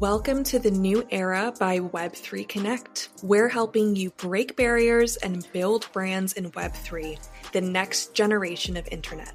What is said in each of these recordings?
Welcome to the new era by Web3 Connect. We're helping you break barriers and build brands in Web3, the next generation of internet.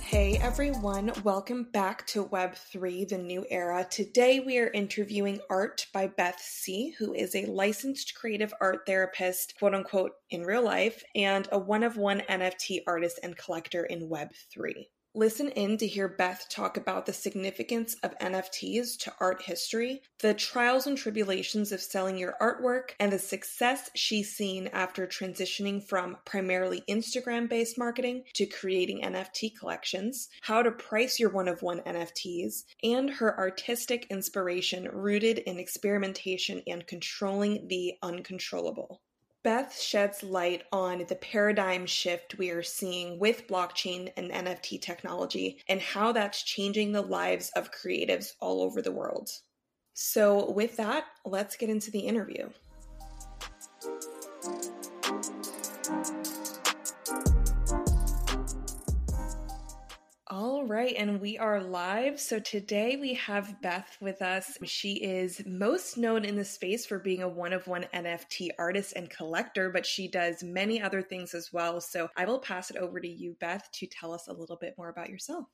Hey everyone, welcome back to Web3, the new era. Today we are interviewing Art by Beth C., who is a licensed creative art therapist, quote unquote, in real life, and a one of one NFT artist and collector in Web3. Listen in to hear Beth talk about the significance of NFTs to art history, the trials and tribulations of selling your artwork, and the success she's seen after transitioning from primarily Instagram based marketing to creating NFT collections, how to price your one of one NFTs, and her artistic inspiration rooted in experimentation and controlling the uncontrollable. Beth sheds light on the paradigm shift we are seeing with blockchain and NFT technology and how that's changing the lives of creatives all over the world. So, with that, let's get into the interview. All right, and we are live. So today we have Beth with us. She is most known in the space for being a one of one NFT artist and collector, but she does many other things as well. So I will pass it over to you, Beth, to tell us a little bit more about yourself.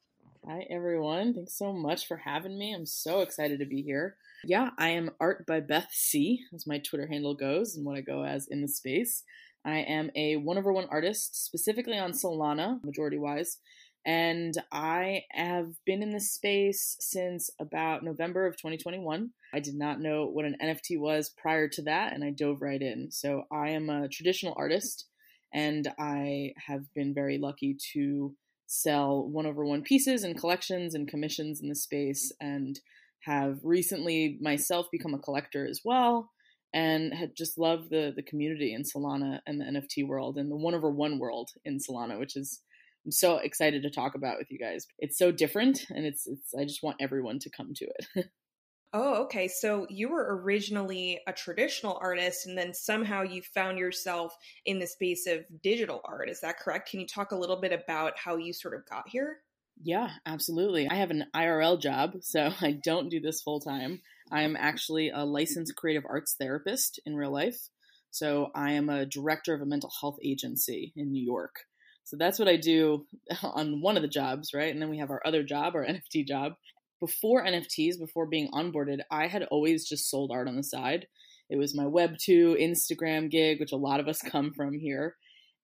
Hi, everyone. Thanks so much for having me. I'm so excited to be here. Yeah, I am Art by Beth C, as my Twitter handle goes and what I go as in the space. I am a one over one artist, specifically on Solana, majority wise and I have been in this space since about November of 2021. I did not know what an NFT was prior to that, and I dove right in. So I am a traditional artist, and I have been very lucky to sell one over one pieces and collections and commissions in the space, and have recently myself become a collector as well and had just loved the the community in Solana and the NFT world and the one over one world in Solana, which is I'm so excited to talk about with you guys. It's so different and it's it's I just want everyone to come to it. oh, okay. So you were originally a traditional artist and then somehow you found yourself in the space of digital art. Is that correct? Can you talk a little bit about how you sort of got here? Yeah, absolutely. I have an IRL job, so I don't do this full time. I am actually a licensed mm-hmm. creative arts therapist in real life. So I am a director of a mental health agency in New York. So that's what I do on one of the jobs, right? And then we have our other job, our NFT job. Before NFTs, before being onboarded, I had always just sold art on the side. It was my Web2 Instagram gig, which a lot of us come from here.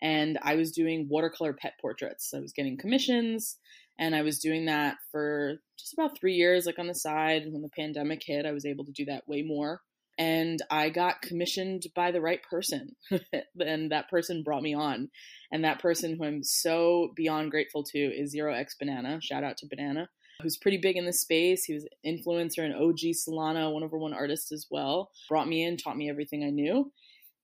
And I was doing watercolor pet portraits. I was getting commissions and I was doing that for just about three years, like on the side. When the pandemic hit, I was able to do that way more and I got commissioned by the right person. and that person brought me on. And that person who I'm so beyond grateful to is Zero X Banana. Shout out to Banana, who's pretty big in the space. He was an influencer and OG Solana, one over one artist as well. Brought me in, taught me everything I knew.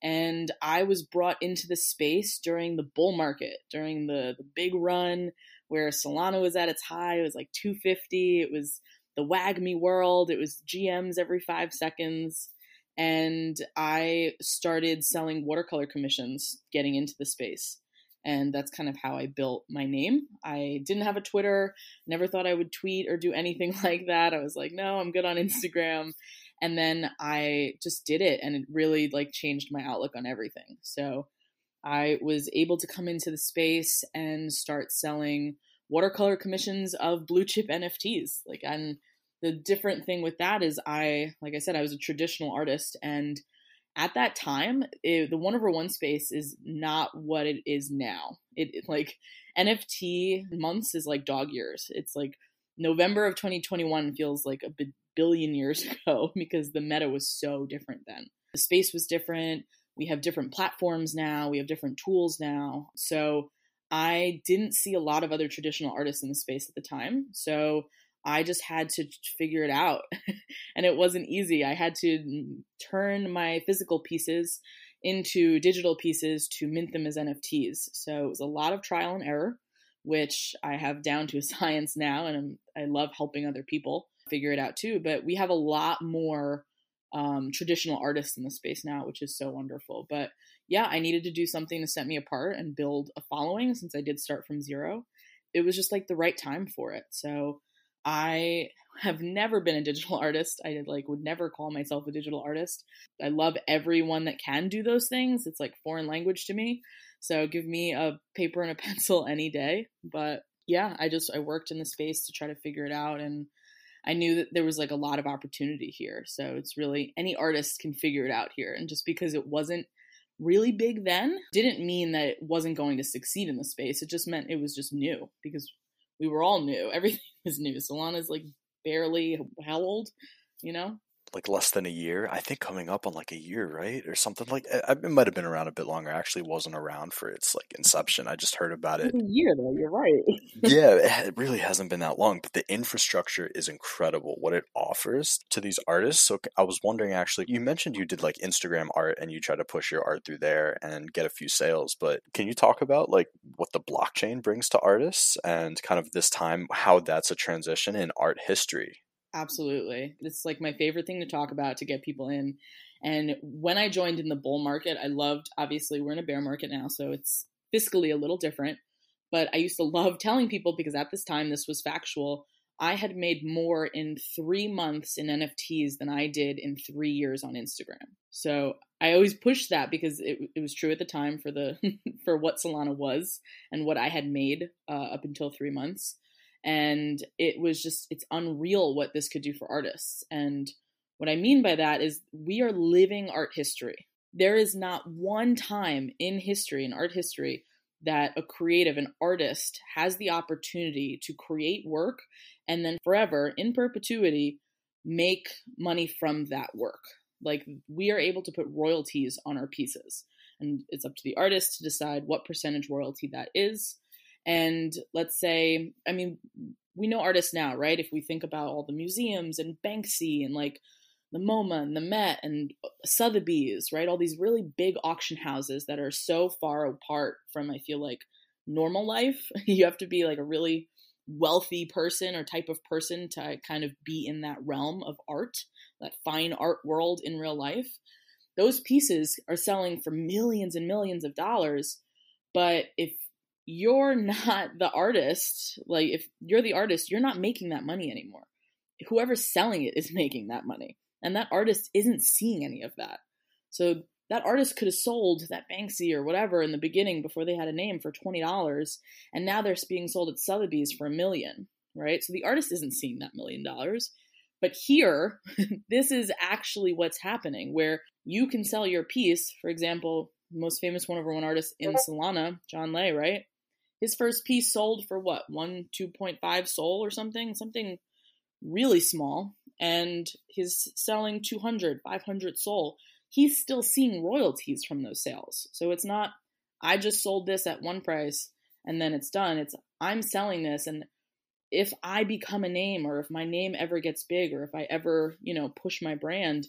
And I was brought into the space during the bull market, during the, the big run where Solana was at its high. It was like 250. It was the WAGMI world. It was GMs every five seconds and I started selling watercolor commissions getting into the space. And that's kind of how I built my name. I didn't have a Twitter, never thought I would tweet or do anything like that. I was like, no, I'm good on Instagram. And then I just did it and it really like changed my outlook on everything. So I was able to come into the space and start selling watercolor commissions of blue chip NFTs. Like and the different thing with that is I, like I said, I was a traditional artist, and at that time, it, the one over one space is not what it is now. It, it like NFT months is like dog years. It's like November of 2021 feels like a billion years ago because the meta was so different then. The space was different. We have different platforms now. We have different tools now. So I didn't see a lot of other traditional artists in the space at the time. So I just had to figure it out. and it wasn't easy. I had to turn my physical pieces into digital pieces to mint them as NFTs. So it was a lot of trial and error, which I have down to a science now. And I'm, i love helping other people figure it out too. But we have a lot more um, traditional artists in the space now, which is so wonderful. But yeah, I needed to do something to set me apart and build a following since I did start from zero. It was just like the right time for it. So I have never been a digital artist. I like would never call myself a digital artist. I love everyone that can do those things. It's like foreign language to me. So give me a paper and a pencil any day. But yeah, I just I worked in the space to try to figure it out and I knew that there was like a lot of opportunity here. So it's really any artist can figure it out here. And just because it wasn't really big then didn't mean that it wasn't going to succeed in the space. It just meant it was just new because we were all new. Everything was new. Solana's like barely how old, you know? Like less than a year. I think coming up on like a year, right, or something like. Eh, it might have been around a bit longer. I actually wasn't around for its like inception. I just heard about it. A year though, you're right. yeah, it really hasn't been that long, but the infrastructure is incredible. What it offers to these artists. So I was wondering, actually, you mentioned you did like Instagram art and you try to push your art through there and get a few sales. But can you talk about like what the blockchain brings to artists and kind of this time how that's a transition in art history? Absolutely. It's like my favorite thing to talk about to get people in. And when I joined in the bull market, I loved, obviously, we're in a bear market now, so it's fiscally a little different. But I used to love telling people because at this time, this was factual. I had made more in three months in NFTs than I did in three years on Instagram. So I always pushed that because it, it was true at the time for the for what Solana was and what I had made uh, up until three months and it was just it's unreal what this could do for artists. And what i mean by that is we are living art history. There is not one time in history in art history that a creative an artist has the opportunity to create work and then forever in perpetuity make money from that work. Like we are able to put royalties on our pieces. And it's up to the artist to decide what percentage royalty that is and let's say, I mean, we know artists now, right? If we think about all the museums and Banksy and like the MoMA and the Met and Sotheby's, right? All these really big auction houses that are so far apart from, I feel like, normal life. you have to be like a really wealthy person or type of person to kind of be in that realm of art, that fine art world in real life. Those pieces are selling for millions and millions of dollars. But if you're not the artist. Like if you're the artist, you're not making that money anymore. Whoever's selling it is making that money. And that artist isn't seeing any of that. So that artist could have sold that Banksy or whatever in the beginning before they had a name for $20 and now they're being sold at Sotheby's for a million, right? So the artist isn't seeing that million dollars. But here, this is actually what's happening where you can sell your piece, for example, most famous one over one artist in Solana, John Lay, right? His first piece sold for what one 2.5 SOL or something? Something really small. And he's selling 200 500 SOL he's still seeing royalties from those sales. So it's not i just sold this at one price and then it's done. It's i'm selling this and if i become a name or if my name ever gets big or if i ever you know push my brand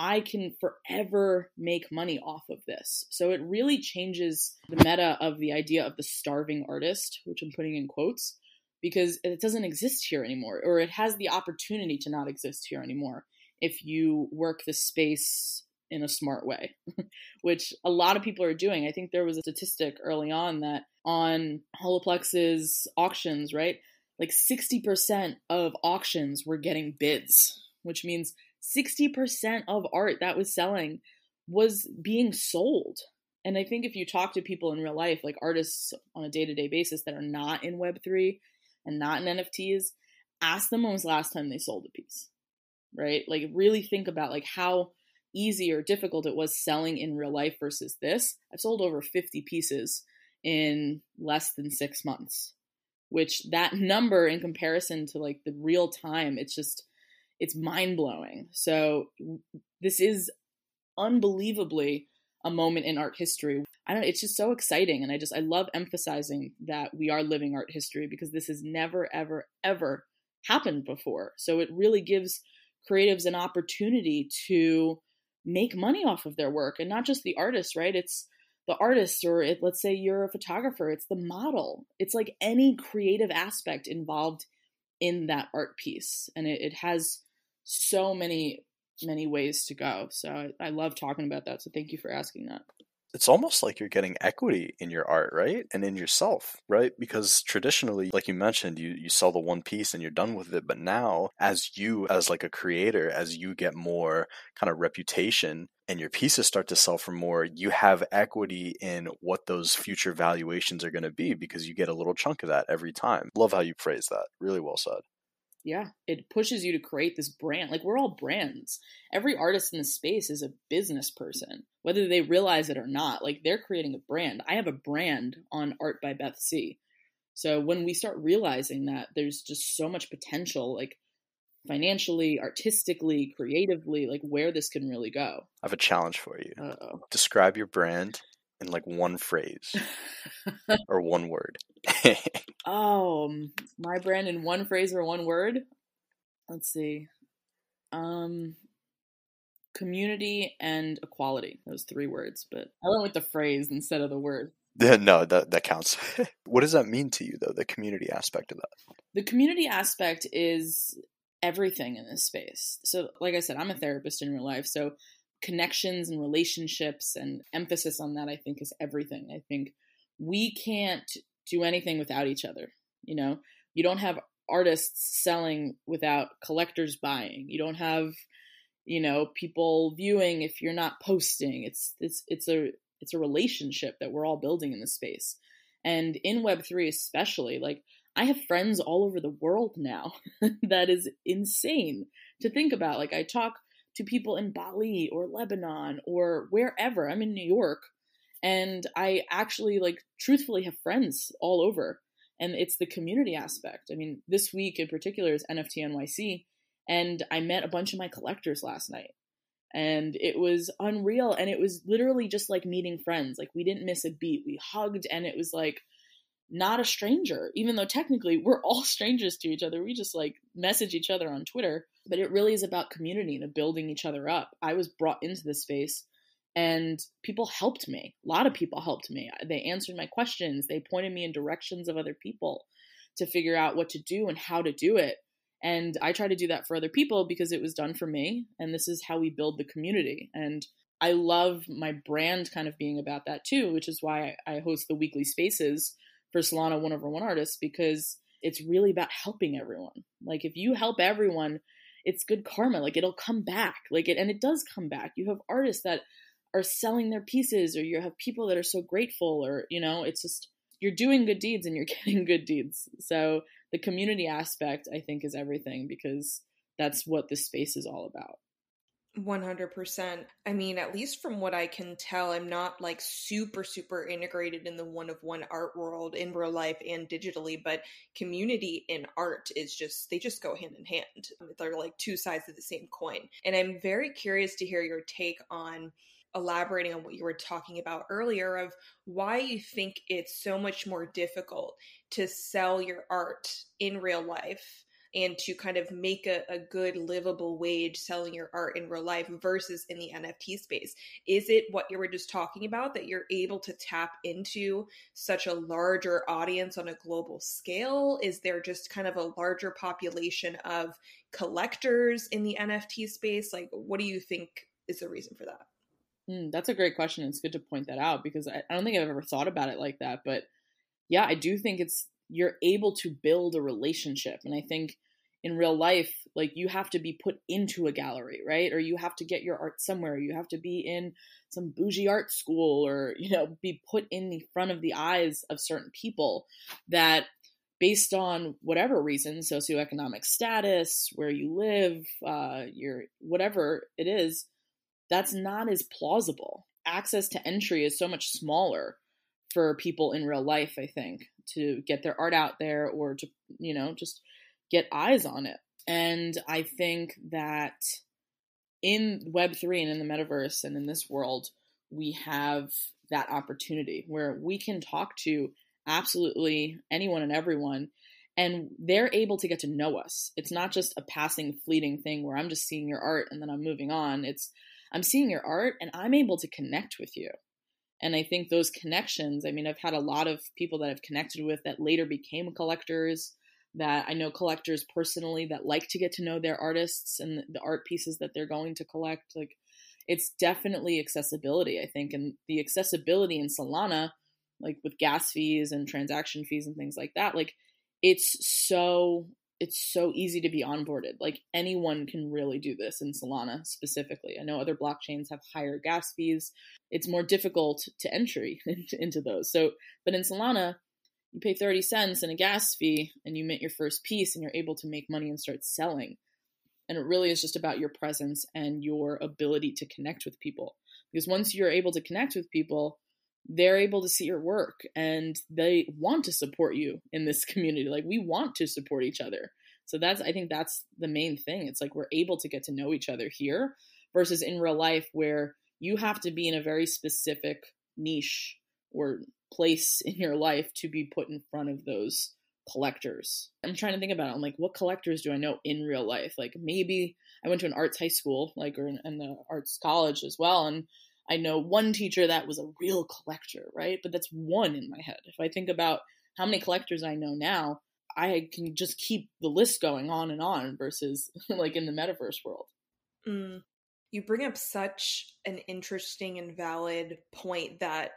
I can forever make money off of this. So it really changes the meta of the idea of the starving artist, which I'm putting in quotes, because it doesn't exist here anymore, or it has the opportunity to not exist here anymore if you work the space in a smart way, which a lot of people are doing. I think there was a statistic early on that on Holaplex's auctions, right? Like 60% of auctions were getting bids, which means 60% of art that was selling was being sold. And I think if you talk to people in real life, like artists on a day to day basis that are not in Web3 and not in NFTs, ask them when was the last time they sold a piece, right? Like really think about like how easy or difficult it was selling in real life versus this. I've sold over 50 pieces in less than six months, which that number in comparison to like the real time, it's just, it's mind blowing. So this is unbelievably a moment in art history. I don't it's just so exciting and I just I love emphasizing that we are living art history because this has never ever ever happened before. So it really gives creatives an opportunity to make money off of their work and not just the artists, right? It's the artist or it, let's say you're a photographer, it's the model. It's like any creative aspect involved in that art piece and it, it has so many many ways to go. So I, I love talking about that. So thank you for asking that. it's almost like you're getting equity in your art, right? And in yourself, right? Because traditionally, like you mentioned, you, you sell the one piece and you're done with it. But now, as you, as like a creator, as you get more kind of reputation and your pieces start to sell for more, you have equity in what those future valuations are going to be because you get a little chunk of that every time. Love how you phrase that. Really well said yeah, it pushes you to create this brand. Like we're all brands. Every artist in the space is a business person, whether they realize it or not. Like they're creating a brand. I have a brand on Art by Beth C. So when we start realizing that there's just so much potential, like financially, artistically, creatively, like where this can really go. I have a challenge for you. Uh-oh. Describe your brand in like one phrase or one word. oh, my brand in one phrase or one word. Let's see. Um, community and equality. Those three words, but I went with the phrase instead of the word. Yeah, no, that that counts. what does that mean to you, though? The community aspect of that. The community aspect is everything in this space. So, like I said, I'm a therapist in real life, so connections and relationships and emphasis on that i think is everything. I think we can't do anything without each other you know? You don't have artists selling without collectors buying. You don't have you know people viewing if you're not posting. It's it's it's a it's a relationship that we're all building in this space. And in web3 especially like i have friends all over the world now that is insane to think about. Like i talk to people in Bali or Lebanon or wherever. I'm in New York and I actually like truthfully have friends all over and it's the community aspect. I mean, this week in particular is NFT NYC and I met a bunch of my collectors last night. And it was unreal and it was literally just like meeting friends. Like we didn't miss a beat. We hugged and it was like not a stranger, even though technically we're all strangers to each other. We just like message each other on Twitter, but it really is about community and building each other up. I was brought into this space and people helped me. A lot of people helped me. They answered my questions, they pointed me in directions of other people to figure out what to do and how to do it. And I try to do that for other people because it was done for me. And this is how we build the community. And I love my brand kind of being about that too, which is why I host the weekly spaces for Solana one over one artists because it's really about helping everyone. Like if you help everyone, it's good karma. Like it'll come back. Like it and it does come back. You have artists that are selling their pieces or you have people that are so grateful or you know, it's just you're doing good deeds and you're getting good deeds. So the community aspect I think is everything because that's what this space is all about. 100%. I mean, at least from what I can tell, I'm not like super, super integrated in the one of one art world in real life and digitally, but community in art is just, they just go hand in hand. They're like two sides of the same coin. And I'm very curious to hear your take on elaborating on what you were talking about earlier of why you think it's so much more difficult to sell your art in real life and to kind of make a, a good livable wage selling your art in real life versus in the NFT space? Is it what you were just talking about that you're able to tap into such a larger audience on a global scale? Is there just kind of a larger population of collectors in the NFT space? Like, what do you think is the reason for that? Mm, that's a great question. It's good to point that out because I, I don't think I've ever thought about it like that. But yeah, I do think it's you're able to build a relationship. And I think in real life, like you have to be put into a gallery, right? Or you have to get your art somewhere. You have to be in some bougie art school or, you know, be put in the front of the eyes of certain people that based on whatever reason, socioeconomic status, where you live, uh, your whatever it is, that's not as plausible. Access to entry is so much smaller for people in real life, I think, to get their art out there or to, you know, just get eyes on it. And I think that in Web3 and in the metaverse and in this world, we have that opportunity where we can talk to absolutely anyone and everyone and they're able to get to know us. It's not just a passing fleeting thing where I'm just seeing your art and then I'm moving on. It's I'm seeing your art and I'm able to connect with you. And I think those connections, I mean, I've had a lot of people that I've connected with that later became collectors, that I know collectors personally that like to get to know their artists and the art pieces that they're going to collect. Like, it's definitely accessibility, I think. And the accessibility in Solana, like with gas fees and transaction fees and things like that, like it's so it's so easy to be onboarded. Like anyone can really do this in Solana specifically. I know other blockchains have higher gas fees. It's more difficult to entry into those. So, but in Solana, you pay 30 cents and a gas fee and you mint your first piece and you're able to make money and start selling. And it really is just about your presence and your ability to connect with people. Because once you're able to connect with people, they're able to see your work and they want to support you in this community. Like we want to support each other. So that's I think that's the main thing. It's like we're able to get to know each other here versus in real life where you have to be in a very specific niche or place in your life to be put in front of those collectors. I'm trying to think about it. I'm like, what collectors do I know in real life? Like maybe I went to an arts high school, like or in, in the arts college as well, and I know one teacher that was a real collector, right? But that's one in my head. If I think about how many collectors I know now, I can just keep the list going on and on versus like in the metaverse world. Mm. You bring up such an interesting and valid point that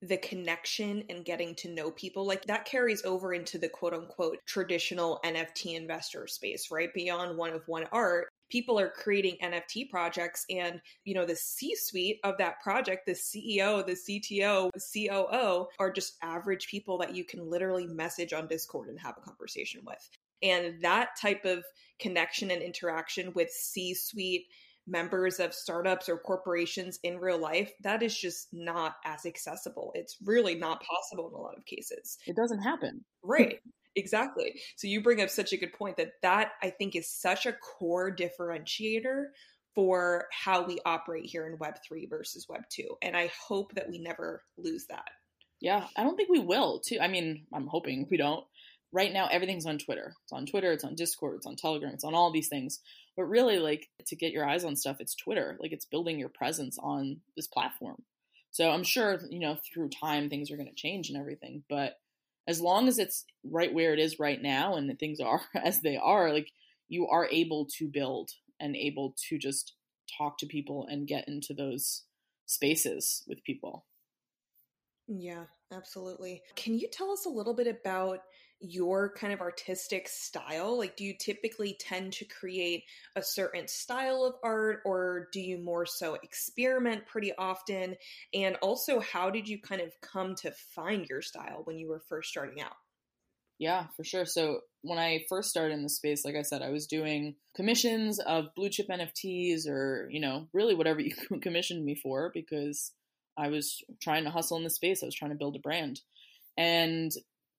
the connection and getting to know people like that carries over into the quote unquote traditional NFT investor space, right? Beyond one of one art, people are creating NFT projects and you know the C-suite of that project, the CEO, the CTO, COO are just average people that you can literally message on Discord and have a conversation with. And that type of connection and interaction with C-suite members of startups or corporations in real life, that is just not as accessible. It's really not possible in a lot of cases. It doesn't happen. Right. Exactly. So you bring up such a good point that that I think is such a core differentiator for how we operate here in web 3 versus web 2 and I hope that we never lose that. Yeah, I don't think we will too. I mean, I'm hoping we don't. Right now everything's on Twitter. It's on Twitter, it's on Discord, it's on Telegram, it's on all these things. But really like to get your eyes on stuff, it's Twitter. Like it's building your presence on this platform. So I'm sure, you know, through time things are going to change and everything, but as long as it's right where it is right now and things are as they are, like you are able to build and able to just talk to people and get into those spaces with people. Yeah, absolutely. Can you tell us a little bit about your kind of artistic style? Like, do you typically tend to create a certain style of art, or do you more so experiment pretty often? And also, how did you kind of come to find your style when you were first starting out? Yeah, for sure. So when I first started in the space, like I said, I was doing commissions of blue chip NFTs or, you know, really whatever you commissioned me for because I was trying to hustle in the space. I was trying to build a brand. And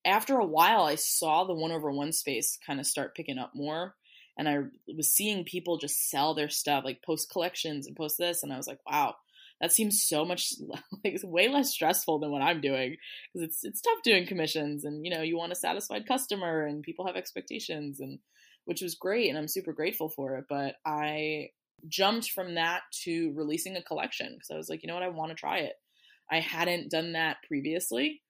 after a while, I saw the one over one space kind of start picking up more. And I was seeing people just sell their stuff, like post collections and post this. And I was like, wow, that seems so much like way less stressful than what I'm doing because it's it's tough doing commissions and you know you want a satisfied customer and people have expectations and which was great and I'm super grateful for it but I jumped from that to releasing a collection because I was like you know what I want to try it I hadn't done that previously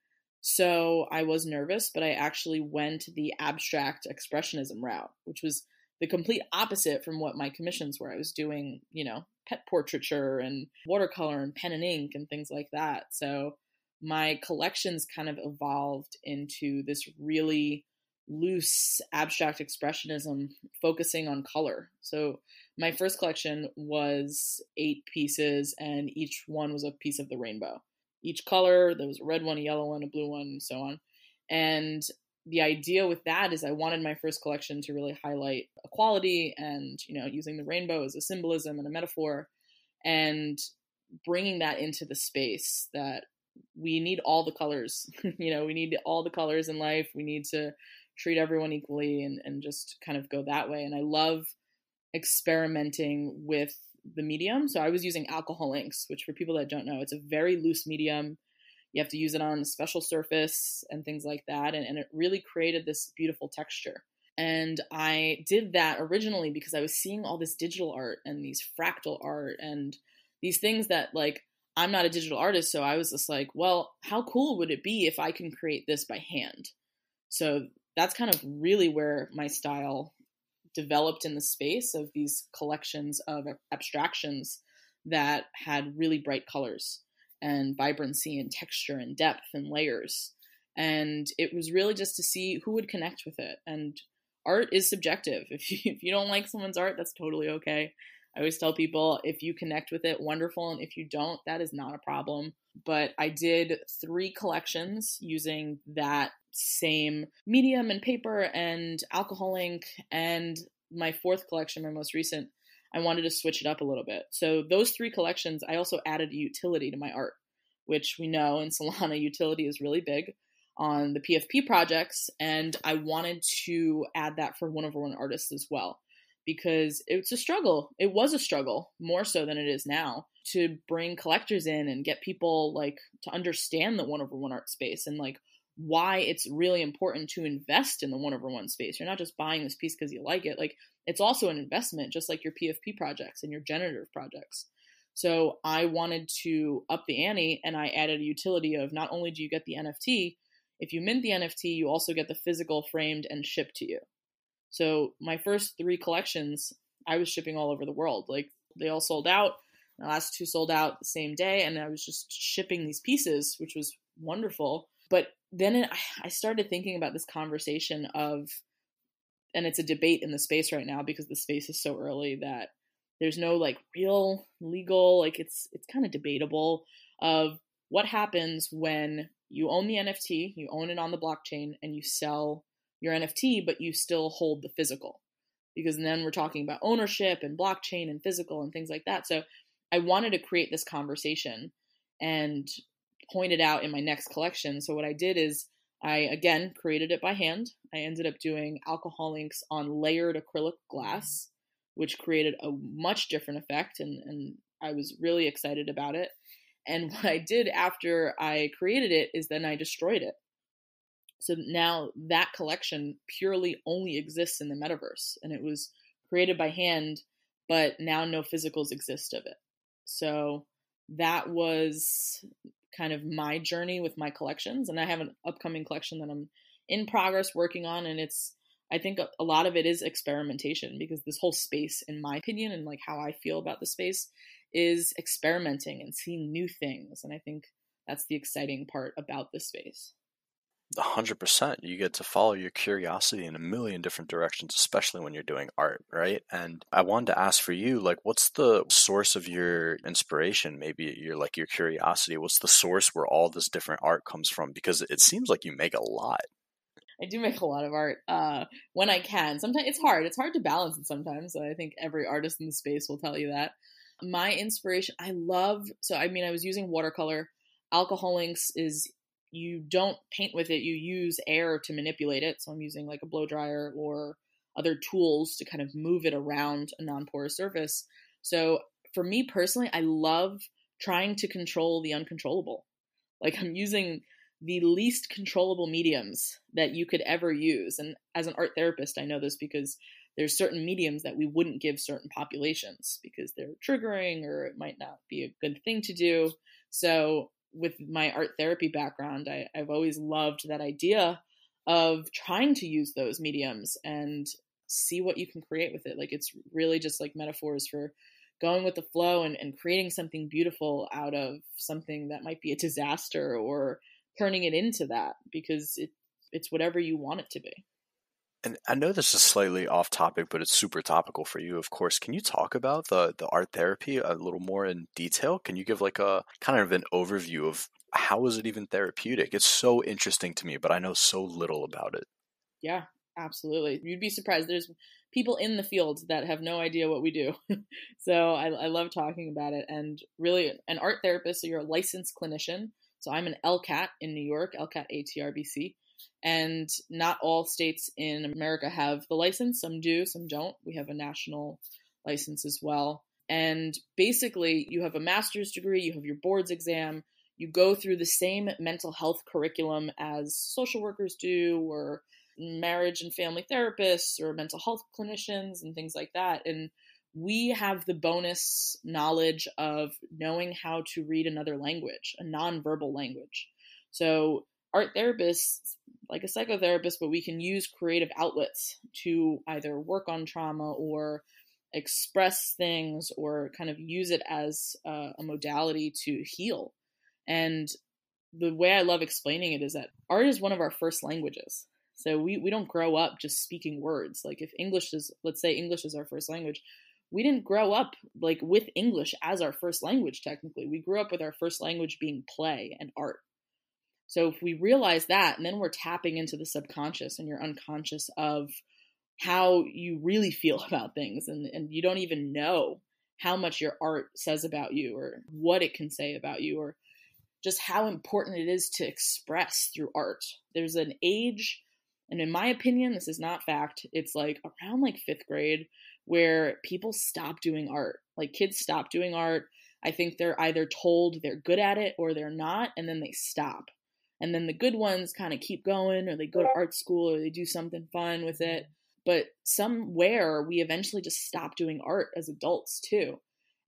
so I was nervous, but I actually went the abstract expressionism route, which was the complete opposite from what my commissions were. I was doing, you know, pet portraiture and watercolor and pen and ink and things like that. So my collections kind of evolved into this really loose abstract expressionism focusing on color. So my first collection was eight pieces and each one was a piece of the rainbow each color. There was a red one, a yellow one, a blue one, and so on. And the idea with that is I wanted my first collection to really highlight equality and, you know, using the rainbow as a symbolism and a metaphor and bringing that into the space that we need all the colors. you know, we need all the colors in life. We need to treat everyone equally and, and just kind of go that way. And I love experimenting with the medium. So I was using alcohol inks, which for people that don't know, it's a very loose medium. You have to use it on a special surface and things like that. And, and it really created this beautiful texture. And I did that originally because I was seeing all this digital art and these fractal art and these things that like I'm not a digital artist, so I was just like, well, how cool would it be if I can create this by hand? So that's kind of really where my style developed in the space of these collections of abstractions that had really bright colors and vibrancy and texture and depth and layers. And it was really just to see who would connect with it. And art is subjective. If you, if you don't like someone's art, that's totally okay. I always tell people if you connect with it, wonderful. And if you don't, that is not a problem. But I did three collections using that same medium and paper and alcohol ink. And my fourth collection, my most recent, I wanted to switch it up a little bit. So those three collections, I also added a utility to my art, which we know in Solana utility is really big on the PFP projects. And I wanted to add that for one our one artists as well because it's a struggle. It was a struggle more so than it is now to bring collectors in and get people like to understand the one over one art space and like why it's really important to invest in the one over one space. You're not just buying this piece because you like it. Like it's also an investment, just like your PFP projects and your generative projects. So I wanted to up the ante and I added a utility of not only do you get the NFT, if you mint the NFT, you also get the physical framed and shipped to you. So my first three collections, I was shipping all over the world. Like they all sold out. The last two sold out the same day, and I was just shipping these pieces, which was wonderful. But then I started thinking about this conversation of, and it's a debate in the space right now because the space is so early that there's no like real legal like it's it's kind of debatable of what happens when you own the NFT, you own it on the blockchain, and you sell your NFT, but you still hold the physical. Because then we're talking about ownership and blockchain and physical and things like that. So I wanted to create this conversation and point it out in my next collection. So what I did is I again created it by hand. I ended up doing alcohol inks on layered acrylic glass, which created a much different effect and, and I was really excited about it. And what I did after I created it is then I destroyed it. So now that collection purely only exists in the metaverse and it was created by hand, but now no physicals exist of it. So that was kind of my journey with my collections. And I have an upcoming collection that I'm in progress working on. And it's, I think a lot of it is experimentation because this whole space, in my opinion, and like how I feel about the space, is experimenting and seeing new things. And I think that's the exciting part about this space. 100% you get to follow your curiosity in a million different directions especially when you're doing art right and i wanted to ask for you like what's the source of your inspiration maybe your like your curiosity what's the source where all this different art comes from because it seems like you make a lot I do make a lot of art uh, when I can. Sometimes it's hard. It's hard to balance it sometimes. I think every artist in the space will tell you that. My inspiration, I love. So I mean, I was using watercolor. Alcohol inks is you don't paint with it, you use air to manipulate it. So I'm using like a blow dryer or other tools to kind of move it around a non porous surface. So for me personally, I love trying to control the uncontrollable. Like I'm using the least controllable mediums that you could ever use. And as an art therapist, I know this because there's certain mediums that we wouldn't give certain populations because they're triggering or it might not be a good thing to do. So with my art therapy background, I, I've always loved that idea of trying to use those mediums and see what you can create with it. Like it's really just like metaphors for going with the flow and, and creating something beautiful out of something that might be a disaster or turning it into that because it it's whatever you want it to be. And I know this is slightly off topic, but it's super topical for you, of course. Can you talk about the the art therapy a little more in detail? Can you give like a kind of an overview of how is it even therapeutic? It's so interesting to me, but I know so little about it. Yeah, absolutely. You'd be surprised. There's people in the field that have no idea what we do. so I, I love talking about it. And really, an art therapist, so you're a licensed clinician. So I'm an LCAT in New York, LCAT ATRBC. And not all states in America have the license. Some do, some don't. We have a national license as well. And basically, you have a master's degree, you have your boards exam, you go through the same mental health curriculum as social workers do, or marriage and family therapists, or mental health clinicians, and things like that. And we have the bonus knowledge of knowing how to read another language, a nonverbal language. So art therapists, like a psychotherapist, but we can use creative outlets to either work on trauma or express things or kind of use it as uh, a modality to heal. And the way I love explaining it is that art is one of our first languages. So we, we don't grow up just speaking words. Like if English is, let's say English is our first language, we didn't grow up like with English as our first language, technically. We grew up with our first language being play and art. So if we realize that, and then we're tapping into the subconscious and you're unconscious of how you really feel about things, and, and you don't even know how much your art says about you or what it can say about you or just how important it is to express through art. There's an age, and in my opinion, this is not fact, it's like around like fifth grade where people stop doing art. Like kids stop doing art. I think they're either told they're good at it or they're not, and then they stop. And then the good ones kind of keep going, or they go to art school, or they do something fun with it. But somewhere we eventually just stop doing art as adults too.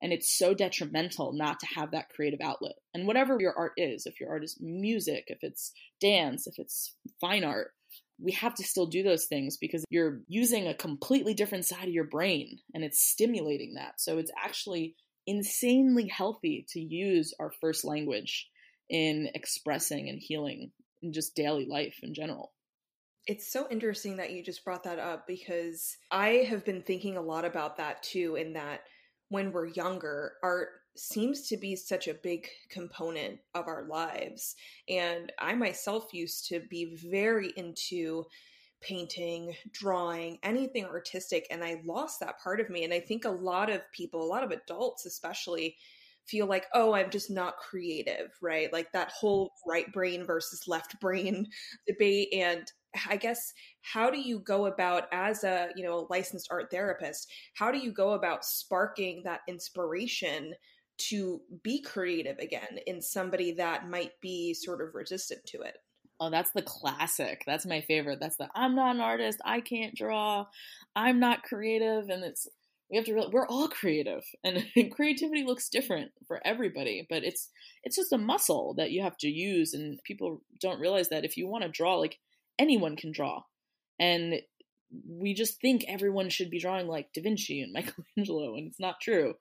And it's so detrimental not to have that creative outlet. And whatever your art is, if your art is music, if it's dance, if it's fine art, we have to still do those things because you're using a completely different side of your brain and it's stimulating that. So it's actually insanely healthy to use our first language in expressing and healing in just daily life in general. It's so interesting that you just brought that up because I have been thinking a lot about that too, in that when we're younger, art seems to be such a big component of our lives. And I myself used to be very into painting, drawing, anything artistic, and I lost that part of me. And I think a lot of people, a lot of adults especially, feel like, oh, I'm just not creative, right? Like that whole right brain versus left brain debate. And I guess how do you go about as a, you know, a licensed art therapist, how do you go about sparking that inspiration to be creative again in somebody that might be sort of resistant to it? Oh, that's the classic. That's my favorite. That's the I'm not an artist, I can't draw, I'm not creative and it's we have to realize we're all creative and creativity looks different for everybody but it's it's just a muscle that you have to use and people don't realize that if you want to draw like anyone can draw and we just think everyone should be drawing like da vinci and michelangelo and it's not true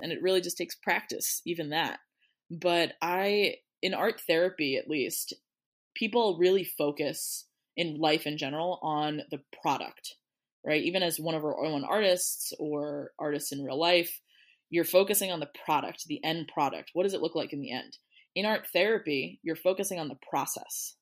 and it really just takes practice even that but i in art therapy at least people really focus in life in general on the product right? Even as one of our own artists or artists in real life, you're focusing on the product, the end product. What does it look like in the end? In art therapy, you're focusing on the process.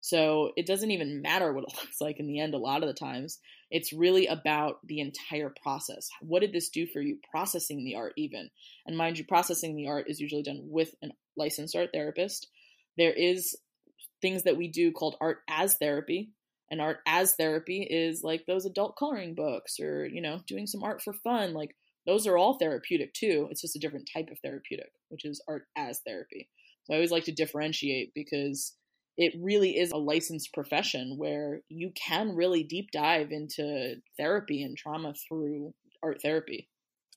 So it doesn't even matter what it looks like in the end a lot of the times. It's really about the entire process. What did this do for you? Processing the art, even. And mind you, processing the art is usually done with a licensed art therapist. There is things that we do called art as therapy, and art as therapy is like those adult coloring books or you know doing some art for fun like those are all therapeutic too. It's just a different type of therapeutic which is art as therapy. So i always like to differentiate because it really is a licensed profession where you can really deep dive into therapy and trauma through art therapy.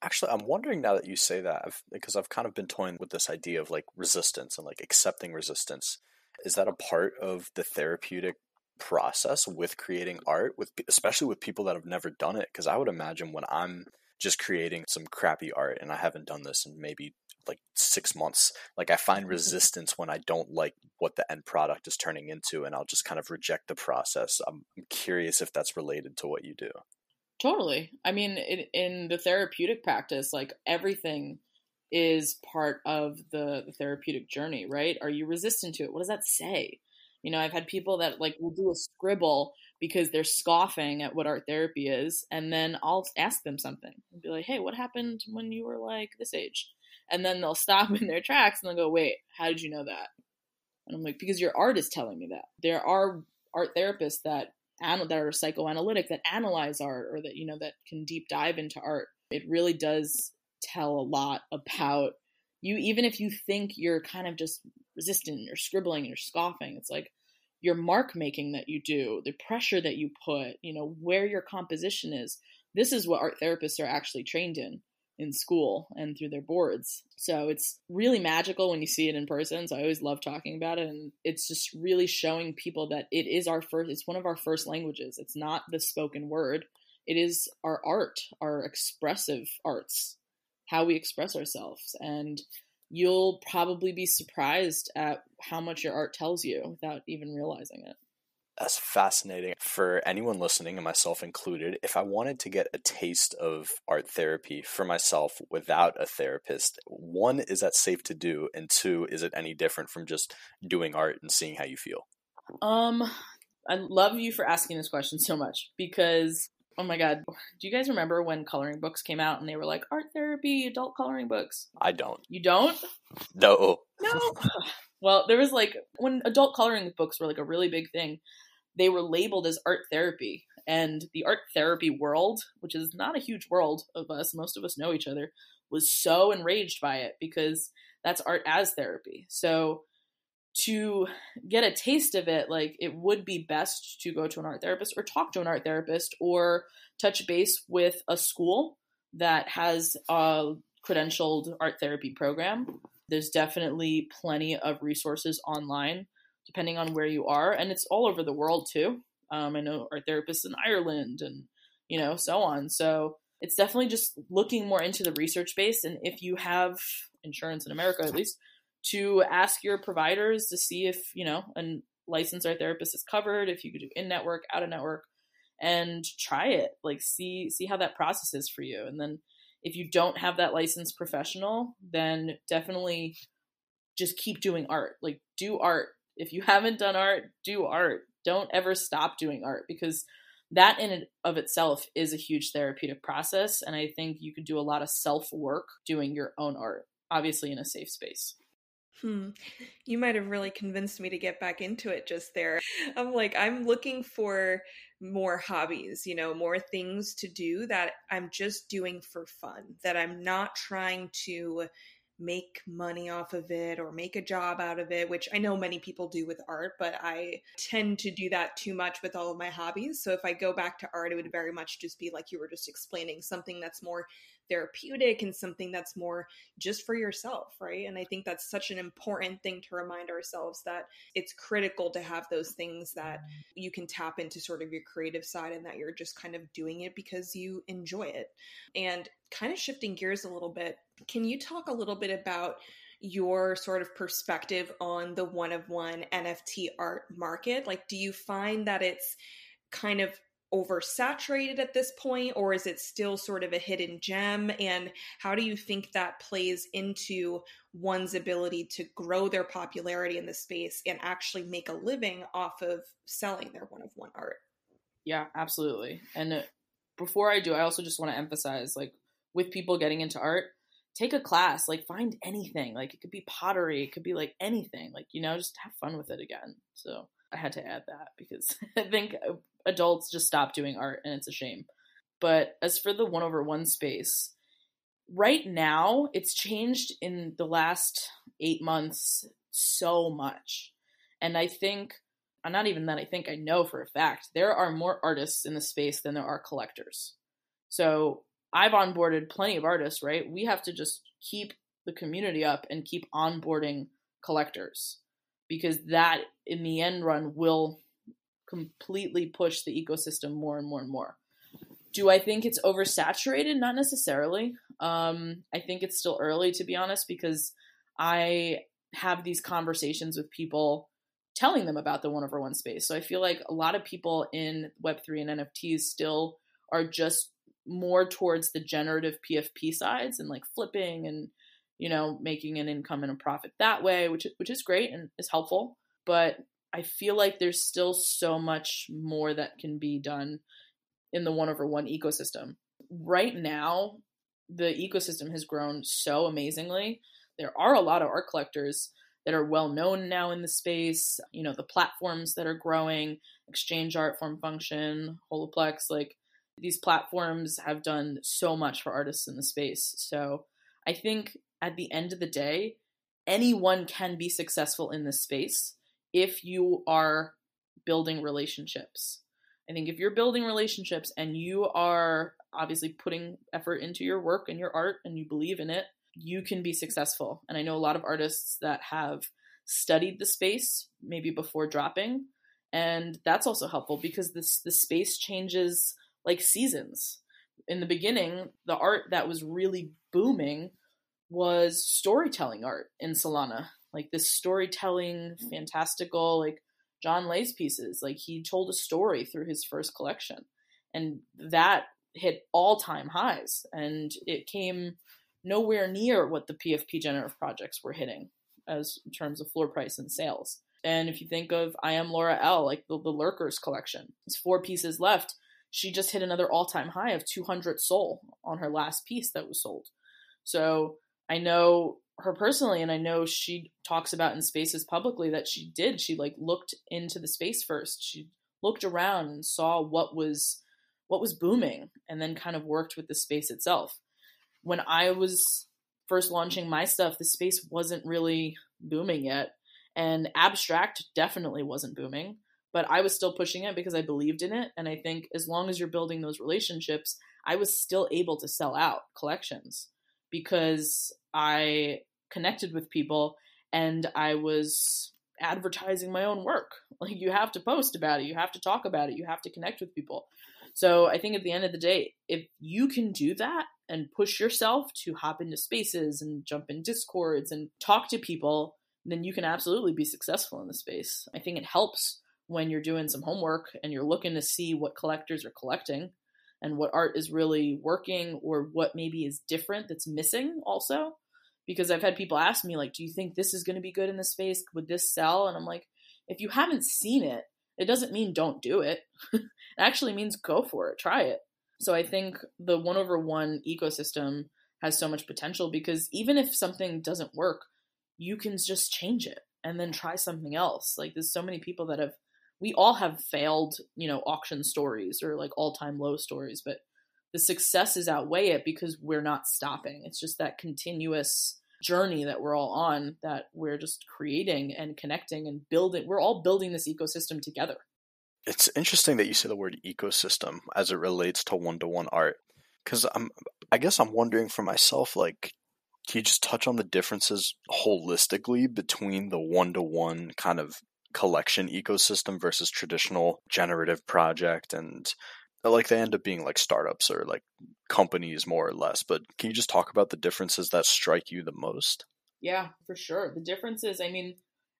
Actually, I'm wondering now that you say that, I've, because I've kind of been toying with this idea of like resistance and like accepting resistance. Is that a part of the therapeutic process with creating art with especially with people that have never done it because i would imagine when i'm just creating some crappy art and i haven't done this in maybe like six months like i find mm-hmm. resistance when i don't like what the end product is turning into and i'll just kind of reject the process. I'm curious if that's related to what you do. Totally. I mean in, in the therapeutic practice like everything is part of the, the therapeutic journey right? Are you resistant to it? What does that say you know, I've had people that like will do a scribble because they're scoffing at what art therapy is, and then I'll ask them something and be like, "Hey, what happened when you were like this age?" And then they'll stop in their tracks and they'll go, "Wait, how did you know that?" And I'm like, "Because your art is telling me that." There are art therapists that that are psychoanalytic that analyze art or that you know that can deep dive into art. It really does tell a lot about you even if you think you're kind of just resistant and you're scribbling and you're scoffing it's like your mark making that you do the pressure that you put you know where your composition is. This is what art therapists are actually trained in in school and through their boards. So it's really magical when you see it in person so i always love talking about it and it's just really showing people that it is our first it's one of our first languages. It's not the spoken word. It is our art, our expressive arts, how we express ourselves. And you'll probably be surprised at how much your art tells you without even realizing it. That's fascinating. For anyone listening, and myself included, if I wanted to get a taste of art therapy for myself without a therapist, one, is that safe to do? And two, is it any different from just doing art and seeing how you feel? Um, I love you for asking this question so much because oh my god, do you guys remember when coloring books came out and they were like art therapy, adult coloring books? I don't. You don't? No. No. well, there was like when adult coloring books were like a really big thing, they were labeled as art therapy. And the art therapy world, which is not a huge world of us, most of us know each other, was so enraged by it because that's art as therapy. So to get a taste of it, like it would be best to go to an art therapist or talk to an art therapist or touch base with a school that has a credentialed art therapy program. There's definitely plenty of resources online depending on where you are, and it's all over the world too. Um, I know art therapists in Ireland and you know so on. So it's definitely just looking more into the research base, and if you have insurance in America at least, to ask your providers to see if you know a licensed art therapist is covered, if you could do in network, out of network, and try it. Like see see how that process is for you, and then if you don't have that licensed professional, then definitely just keep doing art. Like do art if you haven't done art, do art. Don't ever stop doing art because that in and of itself is a huge therapeutic process. And I think you could do a lot of self work doing your own art, obviously in a safe space. Hmm. You might have really convinced me to get back into it just there. I'm like, I'm looking for more hobbies, you know, more things to do that I'm just doing for fun, that I'm not trying to make money off of it or make a job out of it, which I know many people do with art, but I tend to do that too much with all of my hobbies. So if I go back to art, it would very much just be like you were just explaining something that's more therapeutic and something that's more just for yourself, right? And I think that's such an important thing to remind ourselves that it's critical to have those things that you can tap into sort of your creative side and that you're just kind of doing it because you enjoy it. And kind of shifting gears a little bit, can you talk a little bit about your sort of perspective on the one of one NFT art market? Like, do you find that it's kind of oversaturated at this point or is it still sort of a hidden gem? And how do you think that plays into one's ability to grow their popularity in the space and actually make a living off of selling their one of one art? Yeah absolutely. And uh, before i do i also just want to emphasize like with people getting into art take a class like find anything. Like it could be pottery it could be like anything. Like you know just have fun with it again. So I had to add that because I think adults just stop doing art and it's a shame. But as for the one over one space, right now it's changed in the last eight months so much. And I think, uh, not even that, I think I know for a fact, there are more artists in the space than there are collectors. So I've onboarded plenty of artists, right? We have to just keep the community up and keep onboarding collectors because that in the end run will completely push the ecosystem more and more and more. Do I think it's oversaturated? Not necessarily. Um, I think it's still early, to be honest, because I have these conversations with people telling them about the one over one space. So I feel like a lot of people in Web3 and NFTs still are just more towards the generative PFP sides and like flipping and you know, making an income and a profit that way, which which is great and is helpful. But I feel like there's still so much more that can be done in the one over one ecosystem. Right now, the ecosystem has grown so amazingly. There are a lot of art collectors that are well known now in the space. You know, the platforms that are growing, Exchange Art, Form Function, Holaplex, like these platforms have done so much for artists in the space. So I think at the end of the day, anyone can be successful in this space if you are building relationships. I think if you're building relationships and you are obviously putting effort into your work and your art and you believe in it, you can be successful. And I know a lot of artists that have studied the space maybe before dropping, and that's also helpful because this the space changes like seasons. In the beginning, the art that was really booming was storytelling art in Solana. Like this storytelling, mm-hmm. fantastical, like John Lay's pieces. Like he told a story through his first collection. And that hit all time highs. And it came nowhere near what the PFP generative projects were hitting as in terms of floor price and sales. And if you think of I am Laura L, like the, the Lurkers collection, it's four pieces left. She just hit another all time high of 200 SOL on her last piece that was sold. So I know her personally, and I know she talks about in spaces publicly that she did. She like looked into the space first. She looked around and saw what was what was booming, and then kind of worked with the space itself. When I was first launching my stuff, the space wasn't really booming yet, and abstract definitely wasn't booming. But I was still pushing it because I believed in it, and I think as long as you're building those relationships, I was still able to sell out collections because I connected with people and I was advertising my own work. Like you have to post about it, you have to talk about it, you have to connect with people. So I think at the end of the day, if you can do that and push yourself to hop into spaces and jump in discords and talk to people, then you can absolutely be successful in the space. I think it helps when you're doing some homework and you're looking to see what collectors are collecting and what art is really working or what maybe is different that's missing also because I've had people ask me like, "Do you think this is going to be good in this space? Would this sell?" And I'm like, if you haven't seen it, it doesn't mean don't do it. it actually means go for it, try it. So I think the one over one ecosystem has so much potential because even if something doesn't work, you can just change it and then try something else. Like there's so many people that have we all have failed, you know, auction stories or like all-time low stories, but the successes outweigh it because we're not stopping. It's just that continuous journey that we're all on that we're just creating and connecting and building. We're all building this ecosystem together. It's interesting that you say the word ecosystem as it relates to one to one art. Because I'm, I guess I'm wondering for myself, like, can you just touch on the differences holistically between the one to one kind of collection ecosystem versus traditional generative project and like they end up being like startups or like companies more or less but can you just talk about the differences that strike you the most? Yeah for sure. The differences i mean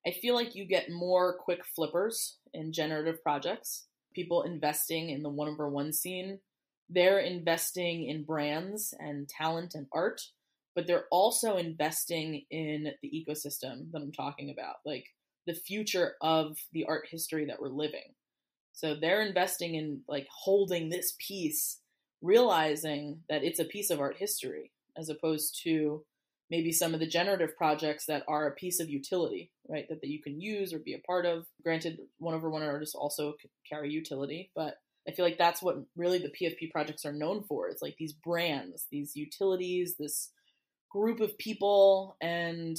i feel like you get more quick flippers in generative projects people investing in the one over one scene. They're investing in brands and talent and art but they're also investing in the ecosystem that i'm talking about like the future of the art history that we're living so they're investing in like holding this piece, realizing that it's a piece of art history, as opposed to maybe some of the generative projects that are a piece of utility, right? That, that you can use or be a part of. Granted, one over one artists also carry utility, but I feel like that's what really the PFP projects are known for. It's like these brands, these utilities, this group of people, and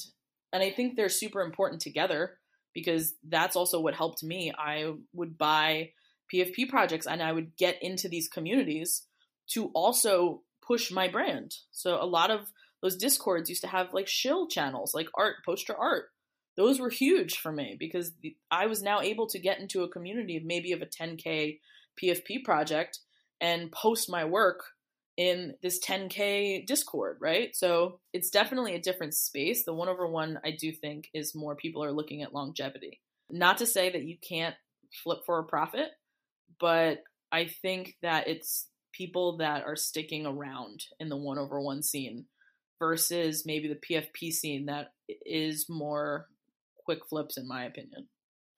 and I think they're super important together because that's also what helped me. I would buy PFP projects and I would get into these communities to also push my brand. So a lot of those discords used to have like shill channels, like art, poster art. Those were huge for me because I was now able to get into a community of maybe of a 10k PFP project and post my work in this 10k discord right? So it's definitely a different space. The one over one i do think is more people are looking at longevity. Not to say that you can't flip for a profit but i think that it's people that are sticking around in the one over one scene versus maybe the pfp scene that is more quick flips in my opinion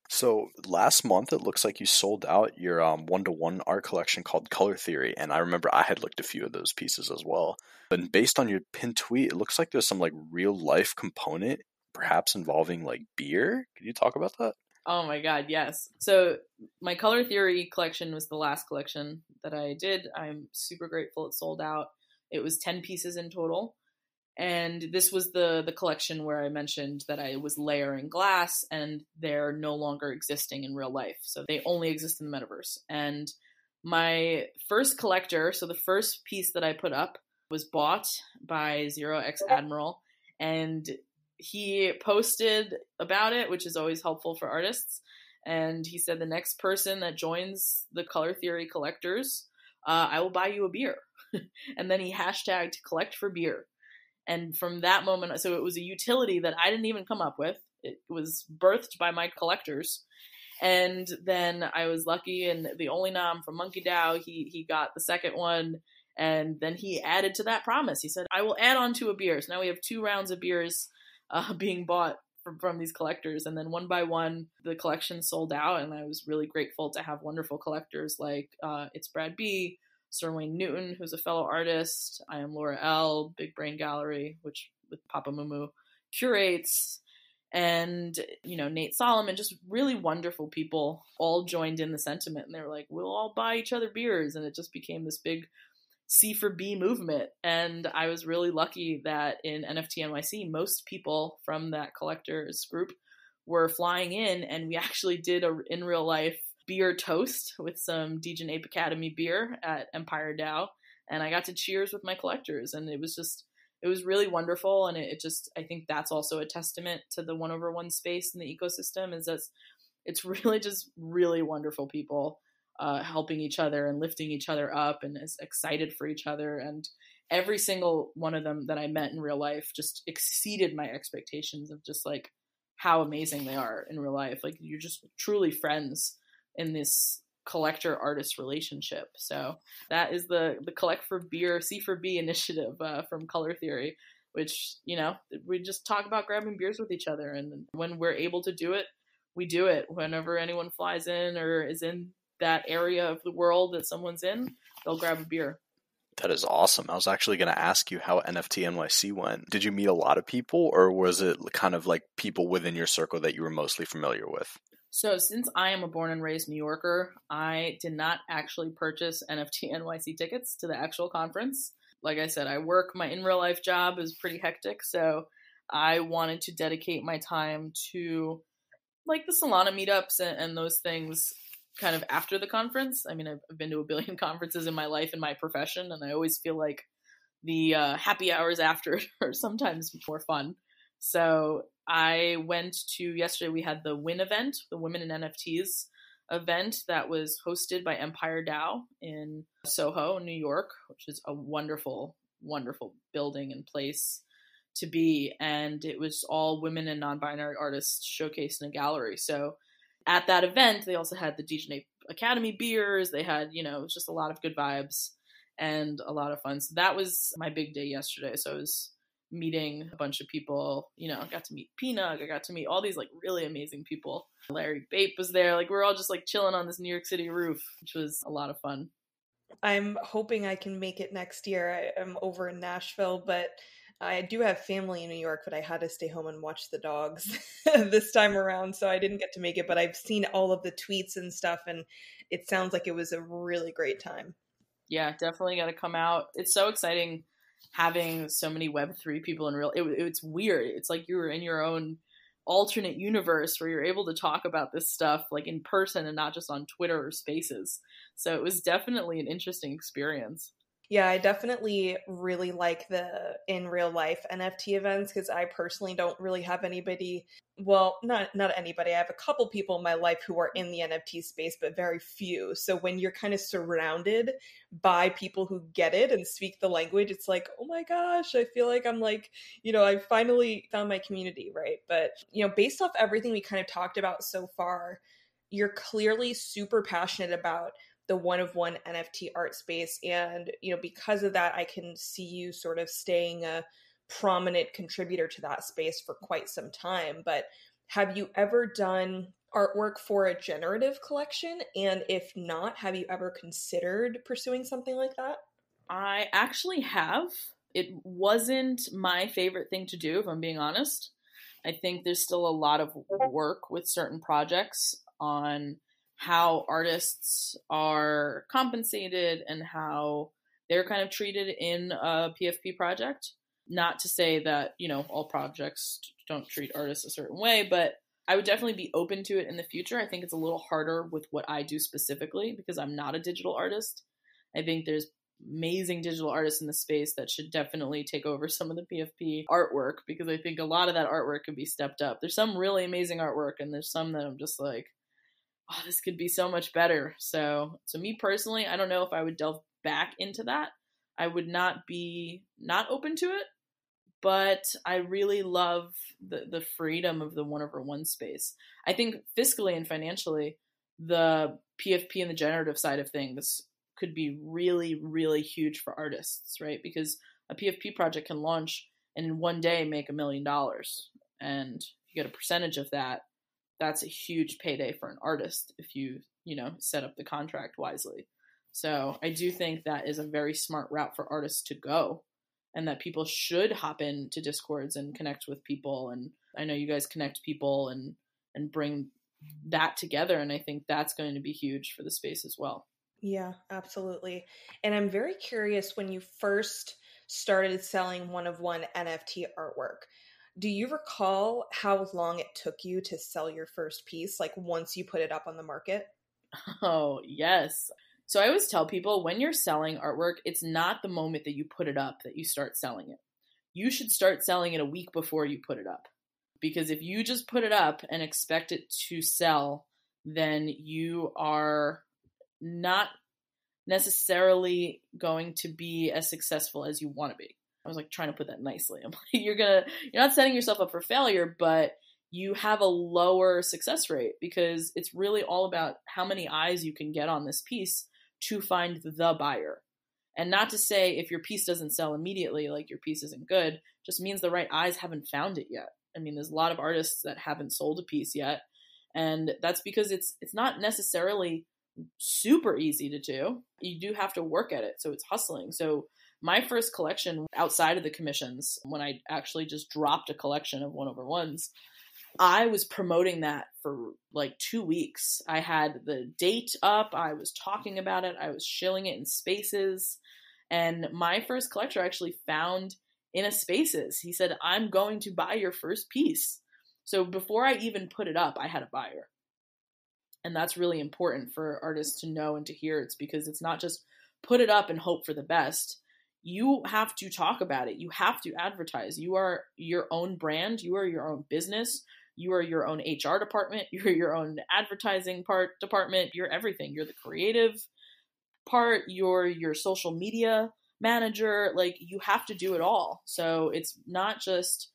so last month, it looks like you sold out your um, one-to-one art collection called Color Theory, and I remember I had looked a few of those pieces as well. But based on your pin tweet, it looks like there's some like real life component, perhaps involving like beer. Could you talk about that? Oh my god, yes. So my Color Theory collection was the last collection that I did. I'm super grateful it sold out. It was ten pieces in total and this was the the collection where I mentioned that I was layering glass and they're no longer existing in real life. So they only exist in the metaverse. And my first collector, so the first piece that I put up was bought by Zero X Admiral and he posted about it, which is always helpful for artists. And he said the next person that joins the color theory collectors uh, I will buy you a beer. and then he hashtagged collect for beer. And from that moment, so it was a utility that I didn't even come up with. It was birthed by my collectors. And then I was lucky, and the only nom from Monkey DAO, he he got the second one, and then he added to that promise. He said, "I will add on to a beer." So now we have two rounds of beers uh, being bought from, from these collectors, and then one by one, the collection sold out, and I was really grateful to have wonderful collectors like uh, it's Brad B, Sir Wayne Newton, who's a fellow artist. I am Laura L, Big Brain Gallery, which with Papa Mumu curates, and you know Nate Solomon, just really wonderful people, all joined in the sentiment, and they were like, "We'll all buy each other beers," and it just became this big C for B movement. And I was really lucky that in NFT NYC, most people from that collectors group were flying in, and we actually did a in real life beer toast with some Degen Ape Academy beer at Empire DAO, and I got to cheers with my collectors, and it was just it was really wonderful, and it, it just I think that's also a testament to the one over one space in the ecosystem is that it's really just really wonderful people uh, helping each other and lifting each other up and is excited for each other and every single one of them that I met in real life just exceeded my expectations of just like how amazing they are in real life. Like you're just truly friends in this collector artist relationship. So that is the the collect for beer C for B initiative uh, from Color Theory, which you know we just talk about grabbing beers with each other, and when we're able to do it, we do it. Whenever anyone flies in or is in that area of the world that someone's in, they'll grab a beer. That is awesome. I was actually going to ask you how NFT NYC went. Did you meet a lot of people, or was it kind of like people within your circle that you were mostly familiar with? So, since I am a born and raised New Yorker, I did not actually purchase NFT NYC tickets to the actual conference. Like I said, I work, my in real life job is pretty hectic. So, I wanted to dedicate my time to like the Solana meetups and, and those things kind of after the conference. I mean, I've, been to a billion conferences in my life in my profession, and I always feel like the uh, happy hours after are sometimes more fun. So I went to yesterday. We had the Win event, the Women in NFTs event that was hosted by Empire DAO in Soho, New York, which is a wonderful, wonderful building and place to be. And it was all women and non-binary artists showcased in a gallery. So at that event, they also had the Degen Academy beers. They had, you know, it was just a lot of good vibes and a lot of fun. So that was my big day yesterday. So I was meeting a bunch of people. You know, I got to meet Peanut. I got to meet all these like really amazing people. Larry Bape was there. Like we are all just like chilling on this New York City roof, which was a lot of fun. I'm hoping I can make it next year. I, am over in Nashville, but I do have family in New York, but I had to stay home and watch the dogs this time around, so I didn't get to make it. But I've seen all of the tweets and stuff, and it sounds like it was a really great time. Yeah, definitely got to come out. It's so exciting having so many Web three people in real. It, it's weird. It's like you were in your own alternate universe where you're able to talk about this stuff like in person and not just on Twitter or Spaces. So it was definitely an interesting experience. Yeah, I definitely really like the in real life NFT events because I personally don't really have anybody. Well, not not anybody. I have a couple people in my life who are in the NFT space, but very few. So when you're kind of surrounded by people who get it and speak the language, it's like, oh my gosh, I feel like I'm like, you know, I finally found my community, right? But you know, based off everything we kind of talked about so far, you're clearly super passionate about the one of one NFT art space. And, you know, because of that, I can see you sort of staying a prominent contributor to that space for quite some time. But have you ever done artwork for a generative collection? And if not, have you ever considered pursuing something like that? I actually have. It wasn't my favorite thing to do, if I'm being honest. I think there's still a lot of work with certain projects on how artists are compensated and how they're kind of treated in a PFP project. Not to say that, you know, all projects don't treat artists a certain way, but I would definitely be open to it in the future. I think it's a little harder with what I do specifically because I'm not a digital artist. I think there's amazing digital artists in the space that should definitely take over some of the PFP artwork because I think a lot of that artwork can be stepped up. There's some really amazing artwork and there's some that I'm just like, oh, this could be so much better. So, so me personally, I don't know if I would delve back into that. I would not be not open to it, but I really love the the freedom of the one over one space. I think fiscally and financially, the PFP and the generative side of things could be really, really huge for artists, right? Because a PFP project can launch and in one day make a million dollars, and you get a percentage of that. That's a huge payday for an artist if you, you know, set up the contract wisely. So I do think that is a very smart route for artists to go, and that people should hop into discords and connect with people. And I know you guys connect people and and bring that together, and I think that's going to be huge for the space as well. Yeah, absolutely. And I'm very curious when you first started selling one of one NFT artwork. Do you recall how long it took you to sell your first piece, like once you put it up on the market? Oh, yes. So I always tell people when you're selling artwork, it's not the moment that you put it up that you start selling it. You should start selling it a week before you put it up. Because if you just put it up and expect it to sell, then you are not necessarily going to be as successful as you want to be. I was like trying to put that nicely. I'm like, you're gonna, you're not setting yourself up for failure, but you have a lower success rate because it's really all about how many eyes you can get on this piece to find the buyer. And not to say if your piece doesn't sell immediately, like your piece isn't good, just means the right eyes haven't found it yet. I mean, there's a lot of artists that haven't sold a piece yet, and that's because it's it's not necessarily super easy to do. You do have to work at it, so it's hustling. So my first collection outside of the commissions, when I actually just dropped a collection of one over ones, I was promoting that for like two weeks. I had the date up, I was talking about it, I was shilling it in spaces. And my first collector actually found in a spaces. He said, I'm going to buy your first piece. So before I even put it up, I had a buyer. And that's really important for artists to know and to hear. It's because it's not just put it up and hope for the best. You have to talk about it. You have to advertise. You are your own brand. You are your own business. You are your own HR department. You're your own advertising part department. You're everything. You're the creative part. You're your social media manager. Like you have to do it all. So it's not just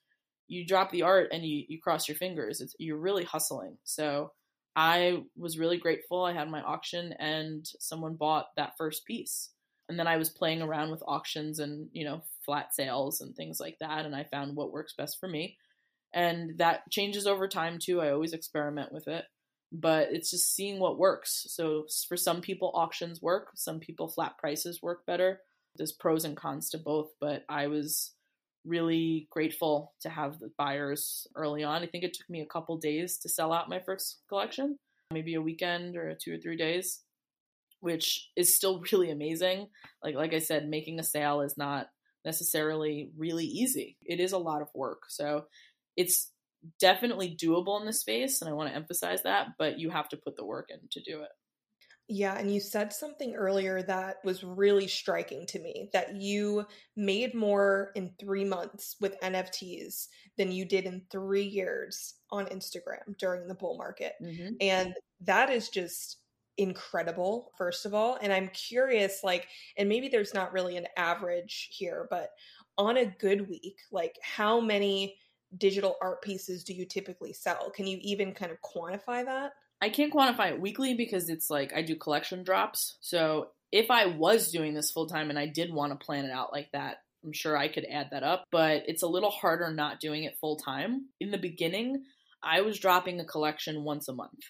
you drop the art and you, you cross your fingers. It's you're really hustling. So I was really grateful. I had my auction and someone bought that first piece. And then I was playing around with auctions and, you know, flat sales and things like that. And I found what works best for me. And that changes over time too. I always experiment with it, but it's just seeing what works. So for some people, auctions work. Some people, flat prices work better. There's pros and cons to both, but I was really grateful to have the buyers early on. I think it took me a couple days to sell out my first collection, maybe a weekend or two or three days, which is still really amazing. Like like I said, making a sale is not necessarily really easy. It is a lot of work. So it's definitely doable in the space and I want to emphasize that, but you have to put the work in to do it. Yeah, and you said something earlier that was really striking to me that you made more in three months with NFTs than you did in three years on Instagram during the bull market. Mm-hmm. And that is just incredible, first of all. And I'm curious, like, and maybe there's not really an average here, but on a good week, like, how many digital art pieces do you typically sell? Can you even kind of quantify that? I can't quantify it weekly because it's like I do collection drops. So if I was doing this full time and I did want to plan it out like that, I'm sure I could add that up, but it's a little harder not doing it full time. In the beginning, I was dropping a collection once a month.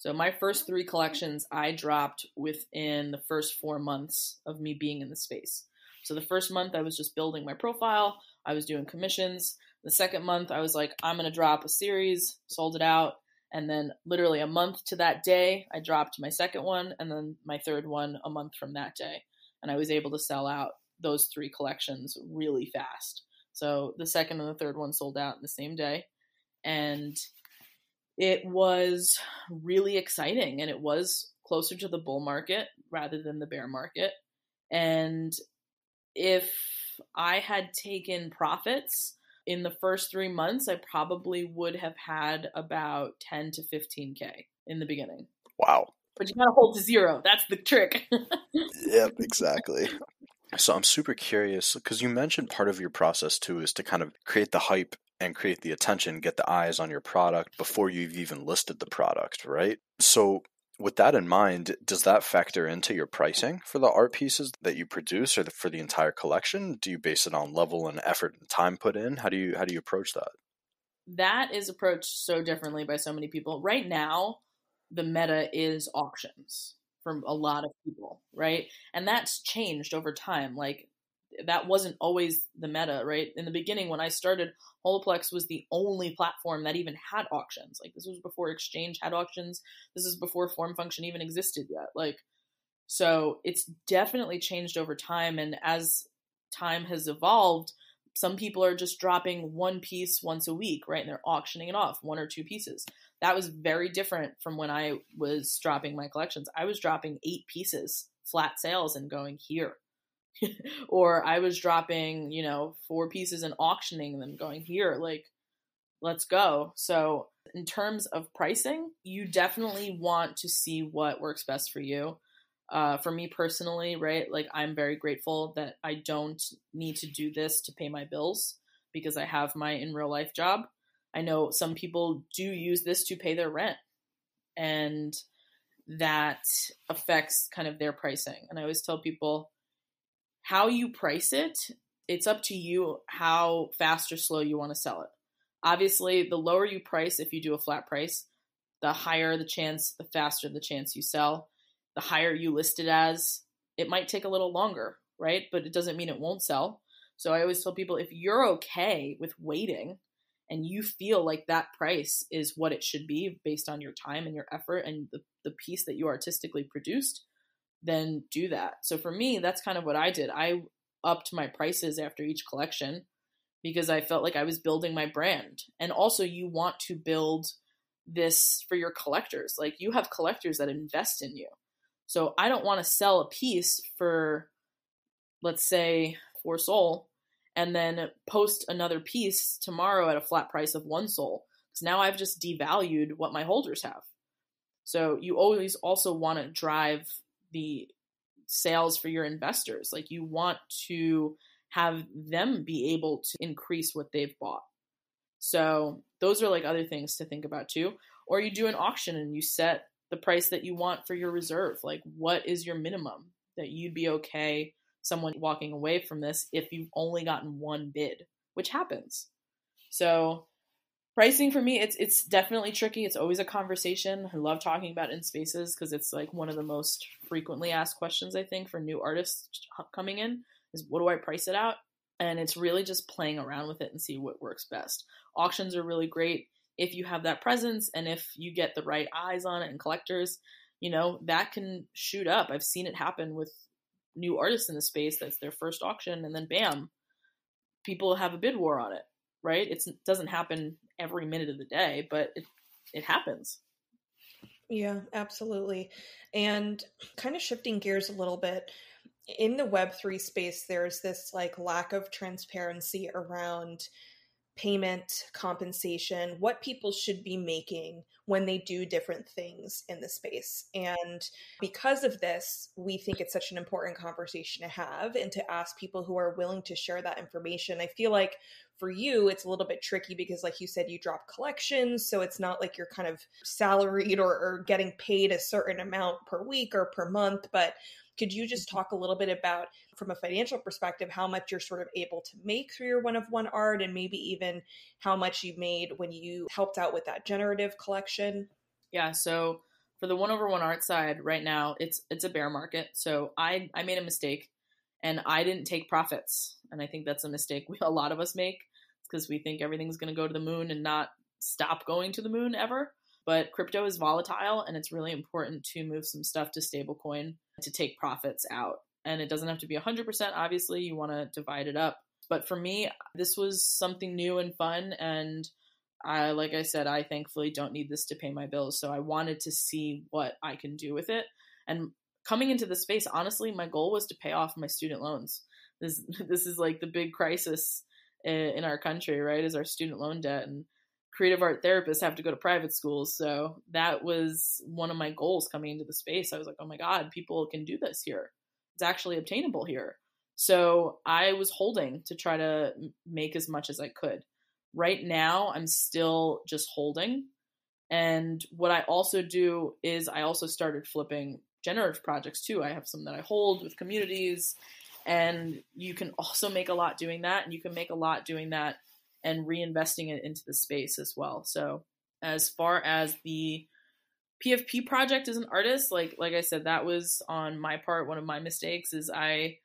So my first three collections I dropped within the first four months of me being in the space. So the first month I was just building my profile, I was doing commissions. The second month I was like, I'm to drop a series, sold it out. And then, literally a month to that day, I dropped my second one, and then my third one a month from that day. And I was able to sell out those three collections really fast. So the second and the third one sold out the same day. And it was really exciting. And it was closer to the bull market rather than the bear market. And if I had taken profits, in the first three months, I probably would have had about 10 to 15K. in the beginning. Wow. But you gotta hold to zero. That's the trick. yep, exactly. So I'm super curious because you mentioned part of your process too is to kind of create the hype and create the attention, get the eyes on your product before you've even listed the product, right? So with that in mind, does that factor into your pricing for the art pieces that you produce or for the entire collection? Do you base it on level and effort and time put in? How do you how do you approach that? That is approached so differently by so many people. Right now, the meta is auctions from a lot of people, right? And that's changed over time. Like that wasn't always the meta, right? In the beginning, when I started, Holaplex was the only platform that even had auctions. Like this was before Exchange had auctions. This is before Form Function even existed yet. Like so, it's definitely changed over time. And as time has evolved, some people are just dropping one piece once a week, right? And they're auctioning it off, one or two pieces. That was very different from when I was dropping my collections. I was dropping eight pieces, flat sales, and going here. or I was dropping, you know, four pieces and auctioning them, going here, like, let's go. So, in terms of pricing, you definitely want to see what works best for you. Uh, for me personally, right, like I'm very grateful that I don't need to do this to pay my bills because I have my in real life job. I know some people do use this to pay their rent, and that affects kind of their pricing. And I always tell people how you price it, it's up to you how fast or slow you want to sell it. Obviously, the lower you price, if you do a flat price, the higher the chance, the faster the chance you sell. The higher you list it as, it might take a little longer, right? But it doesn't mean it won't sell. So I always tell people if you're okay with waiting and you feel like that price is what it should be based on your time and your effort and the, the piece that you artistically produced, then do that. So for me, that's kind of what I did. I upped my prices after each collection because I felt like I was building my brand. And also, you want to build this for your collectors. Like, you have collectors that invest in you. So, I don't want to sell a piece for, let's say, four SOL and then post another piece tomorrow at a flat price of one SOL. Because now I've just devalued what my holders have. So, you always also want to drive the sales for your investors. Like you want to have them be able to increase what they've bought. So those are like other things to think about too. Or you do an auction and you set the price that you want for your reserve. Like what is your minimum that you'd be okay someone walking away from this if you've only gotten one bid, which happens. So pricing for me it's it's definitely tricky. It's always a conversation. I love talking about in spaces because it's like one of the most frequently asked questions i think for new artists coming in is what do i price it out and it's really just playing around with it and see what works best. Auctions are really great if you have that presence and if you get the right eyes on it and collectors you know that can shoot up. I've seen it happen with new artists in the space that's their first auction and then bam people have a bid war on it right? It's, it doesn't happen every minute of the day, but it it happens. Yeah, absolutely. And kind of shifting gears a little bit, in the web3 space there's this like lack of transparency around payment, compensation, what people should be making when they do different things in the space. And because of this, we think it's such an important conversation to have and to ask people who are willing to share that information. I feel like for you, it's a little bit tricky because, like you said, you drop collections. So it's not like you're kind of salaried or, or getting paid a certain amount per week or per month. But could you just talk a little bit about, from a financial perspective, how much you're sort of able to make through your one of one art and maybe even how much you made when you helped out with that generative collection? Yeah. So for the one over one art side right now, it's it's a bear market. So I I made a mistake and I didn't take profits. And I think that's a mistake we, a lot of us make because we think everything's going to go to the moon and not stop going to the moon ever. But crypto is volatile and it's really important to move some stuff to stablecoin to take profits out. And it doesn't have to be 100%, obviously, you want to divide it up. But for me, this was something new and fun. And I, like I said, I thankfully don't need this to pay my bills. So I wanted to see what I can do with it. And coming into the space, honestly, my goal was to pay off my student loans. This, this is like the big crisis in our country, right? Is our student loan debt. And creative art therapists have to go to private schools. So that was one of my goals coming into the space. I was like, oh my God, people can do this here. It's actually obtainable here. So I was holding to try to make as much as I could. Right now, I'm still just holding. And what I also do is I also started flipping generative projects too. I have some that I hold with communities, and you can also make a lot doing that. And you can make a lot doing that and reinvesting it into the space as well. So as far as the PFP project as an artist, like like I said, that was on my part. One of my mistakes is I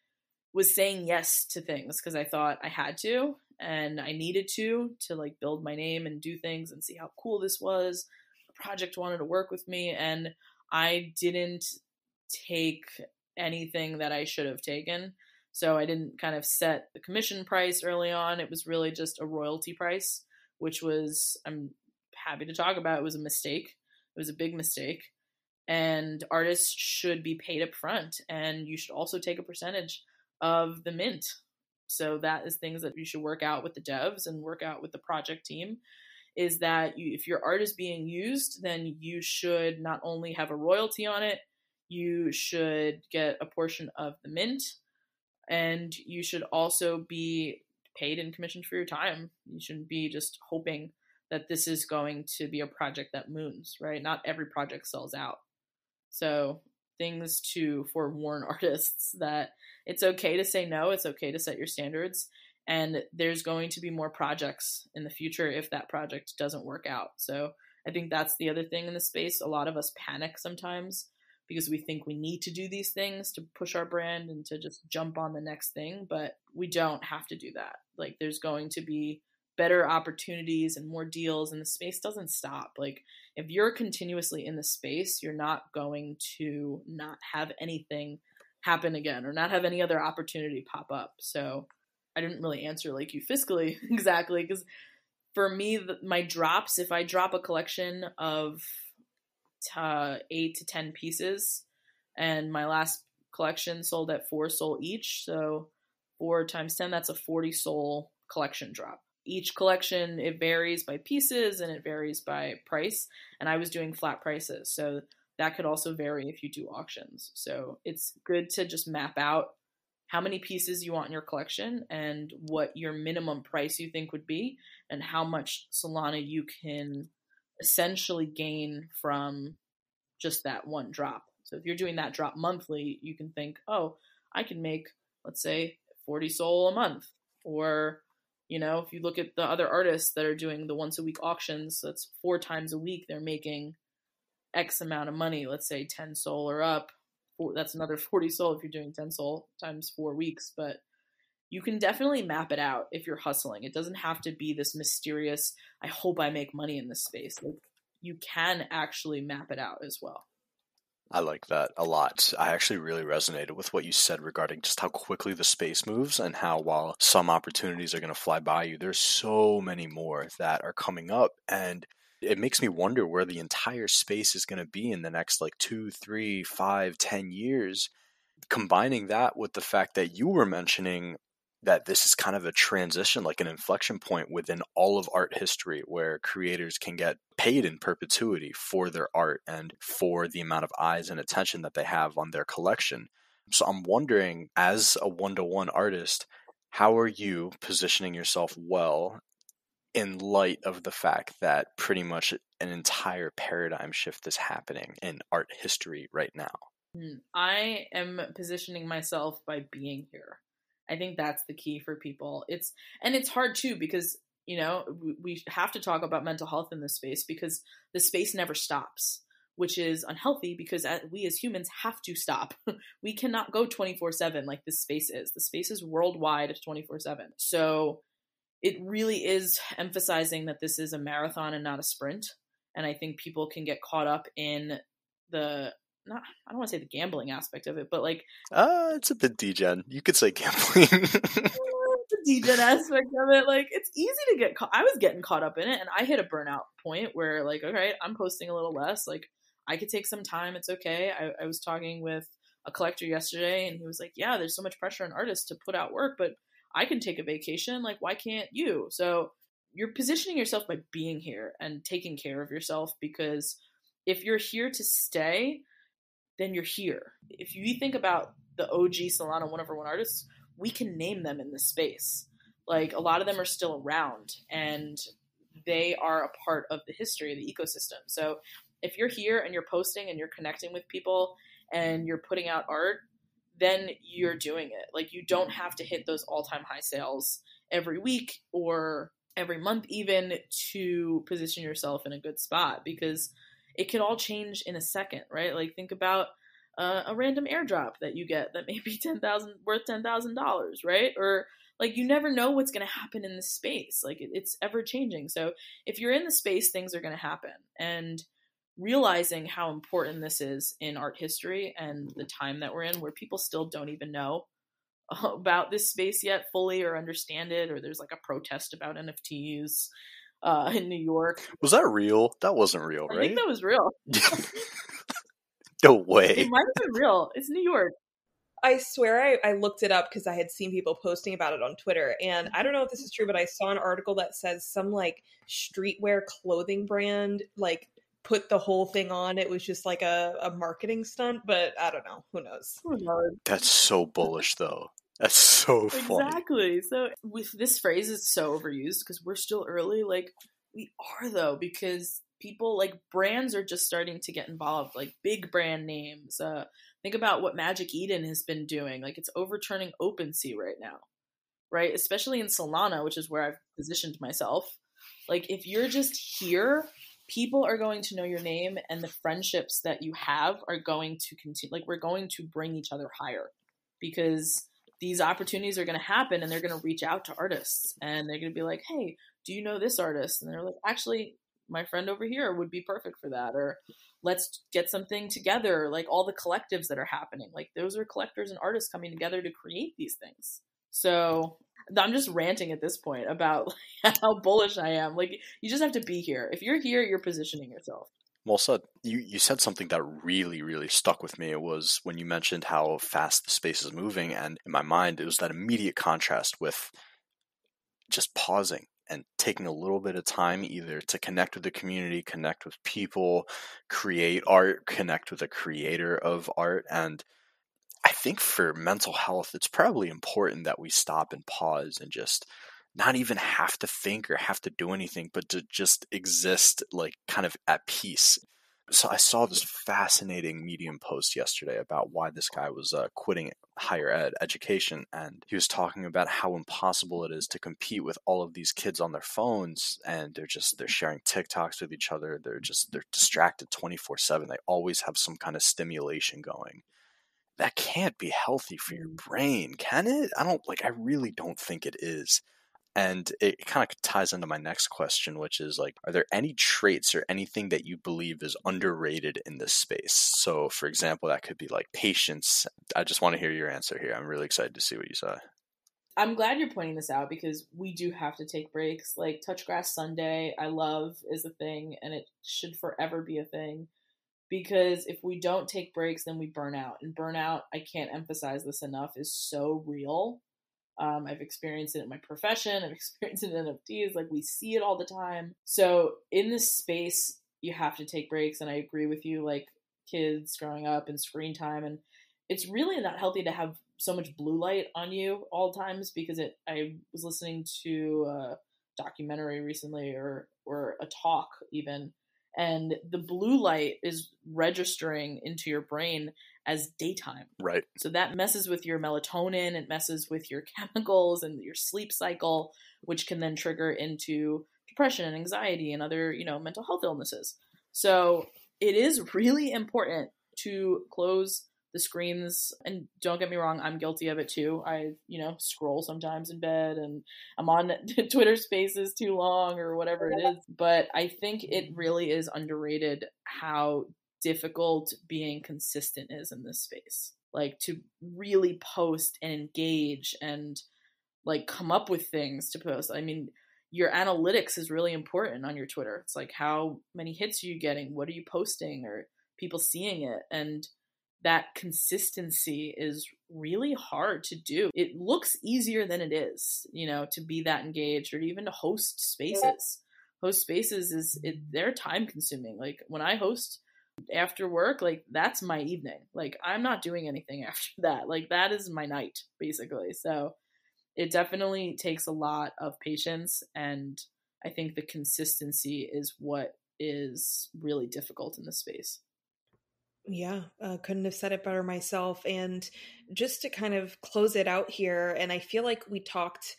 was saying yes to things because I thought I had to and I needed to to like build my name and do things and see how cool this was. The project wanted to work with me and I didn't take anything that I should have taken. So I didn't kind of set the commission price early on. It was really just a royalty price, which was, I'm happy to talk about, it was a mistake. It was a big mistake. And artists should be paid up front, and you should also take a percentage of the mint. So that is things that you should work out with the devs and work out with the project team. Is that you, if your art is being used, then you should not only have a royalty on it, you should get a portion of the mint and you should also be paid and commissioned for your time. You shouldn't be just hoping that this is going to be a project that moons, right? Not every project sells out. So, things to forewarn artists that it's okay to say no, it's okay to set your standards, and there's going to be more projects in the future if that project doesn't work out. So, I think that's the other thing in the space. A lot of us panic sometimes because we think we need to do these things to push our brand and to just jump on the next thing, but we don't have to do that. Like there's going to be better opportunities and more deals and the space doesn't stop. Like if you're continuously in the space, you're not going to not have anything happen again or not have any other opportunity pop up. So I didn't really answer like you fiscally exactly because for me the, my drops if I drop a collection of uh, eight to ten pieces, and my last collection sold at four SOL each. So four times ten, that's a forty SOL collection drop. Each collection it varies by pieces and it varies by price, and I was doing flat prices, so that could also vary if you do auctions. So it's good to just map out how many pieces you want in your collection and what your minimum price you think would be and how much Solana you can essentially gain from just that one drop. So if you're doing that drop monthly, you can think, oh, I can make, let's say, 40 SOL a month. Or, you know, if you look at the other artists that are doing the once a week auctions, that's four times a week, they're making X amount of money, let's say 10 SOL or up. That's another 40 SOL if you're doing 10 SOL times four weeks. But you can definitely map it out if you're hustling. It doesn't have to be this mysterious, I hope I make money in this space. Like, you can actually map it out as well. I like that a lot. I actually really resonated with what you said regarding just how quickly the space moves and how while some opportunities are going to fly by you, there's so many more that are coming up. And it makes me wonder where the entire space is going to be in the next like two, three, five, ten years. Combining that with the fact that you were mentioning that this is kind of a transition, like an inflection point within all of art history where creators can get paid in perpetuity for their art and for the amount of eyes and attention that they have on their collection. So I'm wondering, as a one to one artist, how are you positioning yourself well in light of the fact that pretty much an entire paradigm shift is happening in art history right now? Hmm, I am positioning myself by being here. I think that's the key for people. It's and it's hard too because you know we have to talk about mental health in this space because the space never stops which is unhealthy because uh, we as humans have to stop. we cannot go 24 7 like this space is. The space is worldwide 24 7. So it really is emphasizing that this is a marathon and not a sprint. And I think people can get caught up in the not I don't want to say the gambling aspect of it, but like uh it's a bit degen. You could say gambling. the degen aspect of it, like it's easy to get caught. I was getting caught up in it, and I hit a burnout point where like, all right, I'm posting a little less. Like I could take some time. It's okay. I, I was talking with a collector yesterday, and he was like, yeah, there's so much pressure on artists to put out work, but I can take a vacation. Like why can't you? So you're positioning yourself by being here and taking care of yourself because if you're here to stay, then you're here. If you think about the OG Solana one over one artists, we can name them in this space. Like a lot of them are still around and they are a part of the history of the ecosystem. So if you're here and you're posting and you're connecting with people and you're putting out art, then you're doing it. Like you don't have to hit those all-time high sales every week or every month even to position yourself in a good spot because it could all change in a second, right? Like think about uh, a random airdrop that you get that may be ten thousand worth ten thousand dollars, right? Or like you never know what's going to happen in the space. Like it, it's ever changing. So if you're in the space, things are going to happen. And realizing how important this is in art history and the time that we're in, where people still don't even know about this space yet fully or understand it, or there's like a protest about NFTs uh, in New York. Was that real? That wasn't real, right? I think that was real. no way. It might have been real. It's New York. I swear I, I looked it up because I had seen people posting about it on Twitter. And I don't know if this is true, but I saw an article that says some like streetwear clothing brand like put the whole thing on. It was just like a, a marketing stunt, but I don't know. Who knows? Who knows? That's so bullish, though. That's so funny. Exactly. So with this phrase is so overused because we're still early. Like we are though, because people like brands are just starting to get involved, like big brand names. Uh, think about what Magic Eden has been doing. Like it's overturning OpenSea right now, right? Especially in Solana, which is where I've positioned myself. Like if you're just here, people are going to know your name, and the friendships that you have are going to continue. Like we're going to bring each other higher because these opportunities are going to happen and they're going to reach out to artists and they're going to be like, hey, do you know this artist? And they're like, actually, my friend over here would be perfect for that. Or let's get something together. Like all the collectives that are happening. Like those are collectors and artists coming together to create these things. So I'm just ranting at this point about how bullish I am. Like you just have to be here. If you're here, you're positioning yourself. Well said. You you said something that really really stuck with me. It was when you mentioned how fast the space is moving, and in my mind, it was that immediate contrast with just pausing and taking a little bit of time either to connect with the community, connect with people, create art, connect with a creator of art, and I think for mental health, it's probably important that we stop and pause and just not even have to think or have to do anything, but to just exist like kind of at peace. So I saw this fascinating Medium post yesterday about why this guy was uh, quitting higher ed education, and he was talking about how impossible it is to compete with all of these kids on their phones, and they're just they're sharing TikToks with each other. They're just they're distracted twenty four seven. They always have some kind of stimulation going. That can't be healthy for your brain, can it? I don't like. I really don't think it is. And it kind of ties into my next question, which is like, are there any traits or anything that you believe is underrated in this space? So, for example, that could be like patience. I just want to hear your answer here. I'm really excited to see what you say. I'm glad you're pointing this out because we do have to take breaks. Like Touchgrass Sunday, I love is a thing and it should forever be a thing. Because if we don't take breaks, then we burn out. And burnout, I can't emphasize this enough, is so real. Um, I've experienced it in my profession. I've experienced it in NFTs. Like we see it all the time. So in this space, you have to take breaks. And I agree with you. Like kids growing up and screen time, and it's really not healthy to have so much blue light on you all times because it. I was listening to a documentary recently, or or a talk even, and the blue light is registering into your brain as daytime. Right. So that messes with your melatonin, it messes with your chemicals and your sleep cycle, which can then trigger into depression and anxiety and other, you know, mental health illnesses. So it is really important to close the screens and don't get me wrong i'm guilty of it too i you know scroll sometimes in bed and i'm on twitter spaces too long or whatever it is but i think it really is underrated how difficult being consistent is in this space. Like to really post and engage and like come up with things to post. I mean, your analytics is really important on your Twitter. It's like how many hits are you getting? What are you posting? Or people seeing it? And that consistency is really hard to do. It looks easier than it is, you know, to be that engaged or even to host spaces. Host spaces is it, they're time consuming. Like when I host after work, like that's my evening. Like I'm not doing anything after that. Like that is my night basically. So it definitely takes a lot of patience and I think the consistency is what is really difficult in this space. Yeah, uh, couldn't have said it better myself. And just to kind of close it out here, and I feel like we talked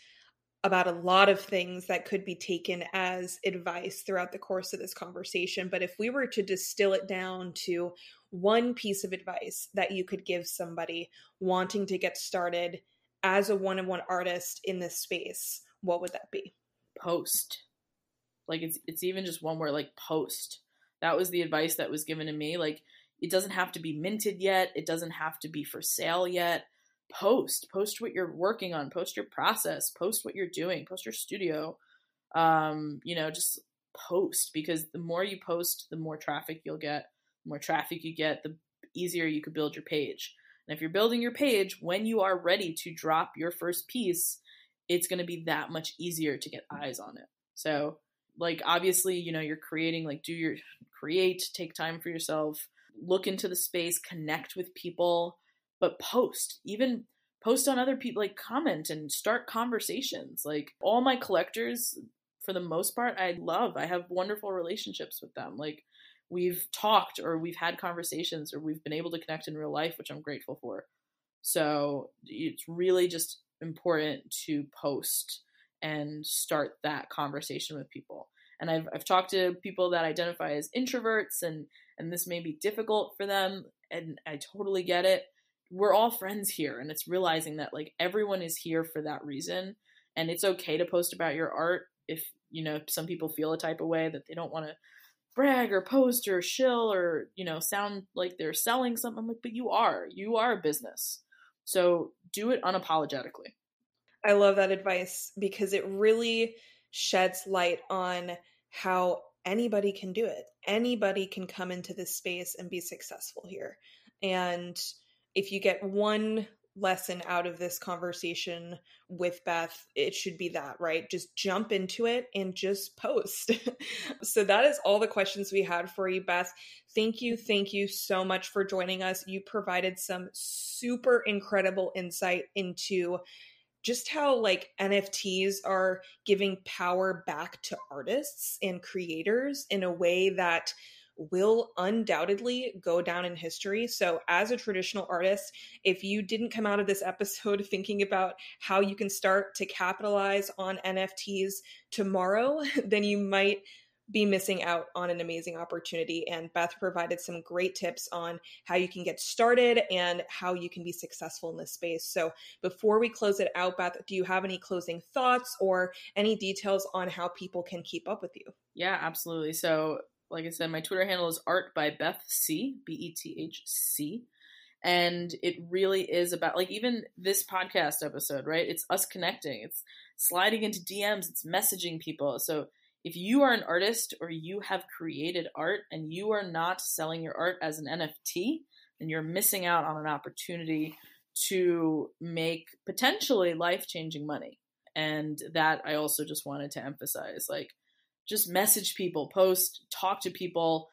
about a lot of things that could be taken as advice throughout the course of this conversation. But if we were to distill it down to one piece of advice that you could give somebody wanting to get started as a one on one artist in this space, what would that be? Post. Like it's it's even just one word like post. That was the advice that was given to me. Like it doesn't have to be minted yet. It doesn't have to be for sale yet. Post, post what you're working on, post your process, post what you're doing, post your studio. Um, you know, just post because the more you post, the more traffic you'll get. The more traffic you get, the easier you could build your page. And if you're building your page, when you are ready to drop your first piece, it's going to be that much easier to get eyes on it. So, like, obviously, you know, you're creating, like, do your create, take time for yourself, look into the space, connect with people, but post, even post on other people, like comment and start conversations. Like all my collectors, for the most part, I love. I have wonderful relationships with them. Like we've talked or we've had conversations or we've been able to connect in real life, which I'm grateful for. So it's really just important to post and start that conversation with people. And I've, I've talked to people that identify as introverts and and this may be difficult for them and I totally get it. We're all friends here and it's realizing that like everyone is here for that reason and it's okay to post about your art if you know some people feel a type of way that they don't want to brag or post or shill or you know sound like they're selling something I'm like but you are you are a business so do it unapologetically i love that advice because it really sheds light on how anybody can do it. Anybody can come into this space and be successful here. And if you get one lesson out of this conversation with Beth, it should be that, right? Just jump into it and just post. so that is all the questions we had for you, Beth. Thank you. Thank you so much for joining us. You provided some super incredible insight into just how like NFTs are giving power back to artists and creators in a way that will undoubtedly go down in history. So, as a traditional artist, if you didn't come out of this episode thinking about how you can start to capitalize on NFTs tomorrow, then you might be missing out on an amazing opportunity. And Beth provided some great tips on how you can get started and how you can be successful in this space. So before we close it out, Beth, do you have any closing thoughts or any details on how people can keep up with you? Yeah, absolutely. So, like I said, my Twitter handle is art by Beth C, B E T H C. And it really is about, like, even this podcast episode, right? It's us connecting, it's sliding into DMs, it's messaging people. So, if you are an artist or you have created art and you are not selling your art as an NFT, then you're missing out on an opportunity to make potentially life changing money. And that I also just wanted to emphasize like, just message people, post, talk to people.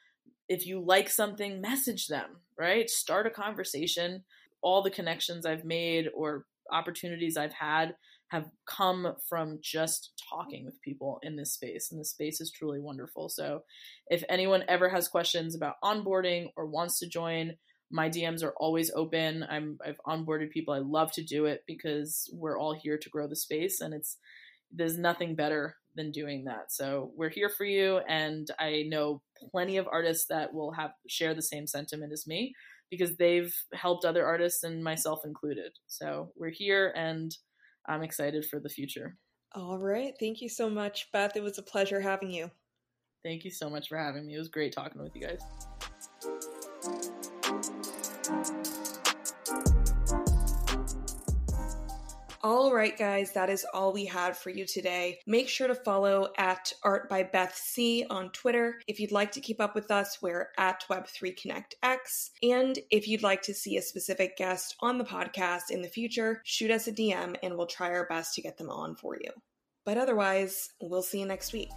If you like something, message them, right? Start a conversation. All the connections I've made or opportunities I've had have come from just talking with people in this space and this space is truly wonderful so if anyone ever has questions about onboarding or wants to join my dms are always open i'm i've onboarded people i love to do it because we're all here to grow the space and it's there's nothing better than doing that so we're here for you and i know plenty of artists that will have share the same sentiment as me because they've helped other artists and myself included so we're here and I'm excited for the future. All right. Thank you so much, Beth. It was a pleasure having you. Thank you so much for having me. It was great talking with you guys. All right, guys, that is all we had for you today. Make sure to follow at Art by Beth C on Twitter. If you'd like to keep up with us, we're at Web3ConnectX. And if you'd like to see a specific guest on the podcast in the future, shoot us a DM and we'll try our best to get them on for you. But otherwise, we'll see you next week.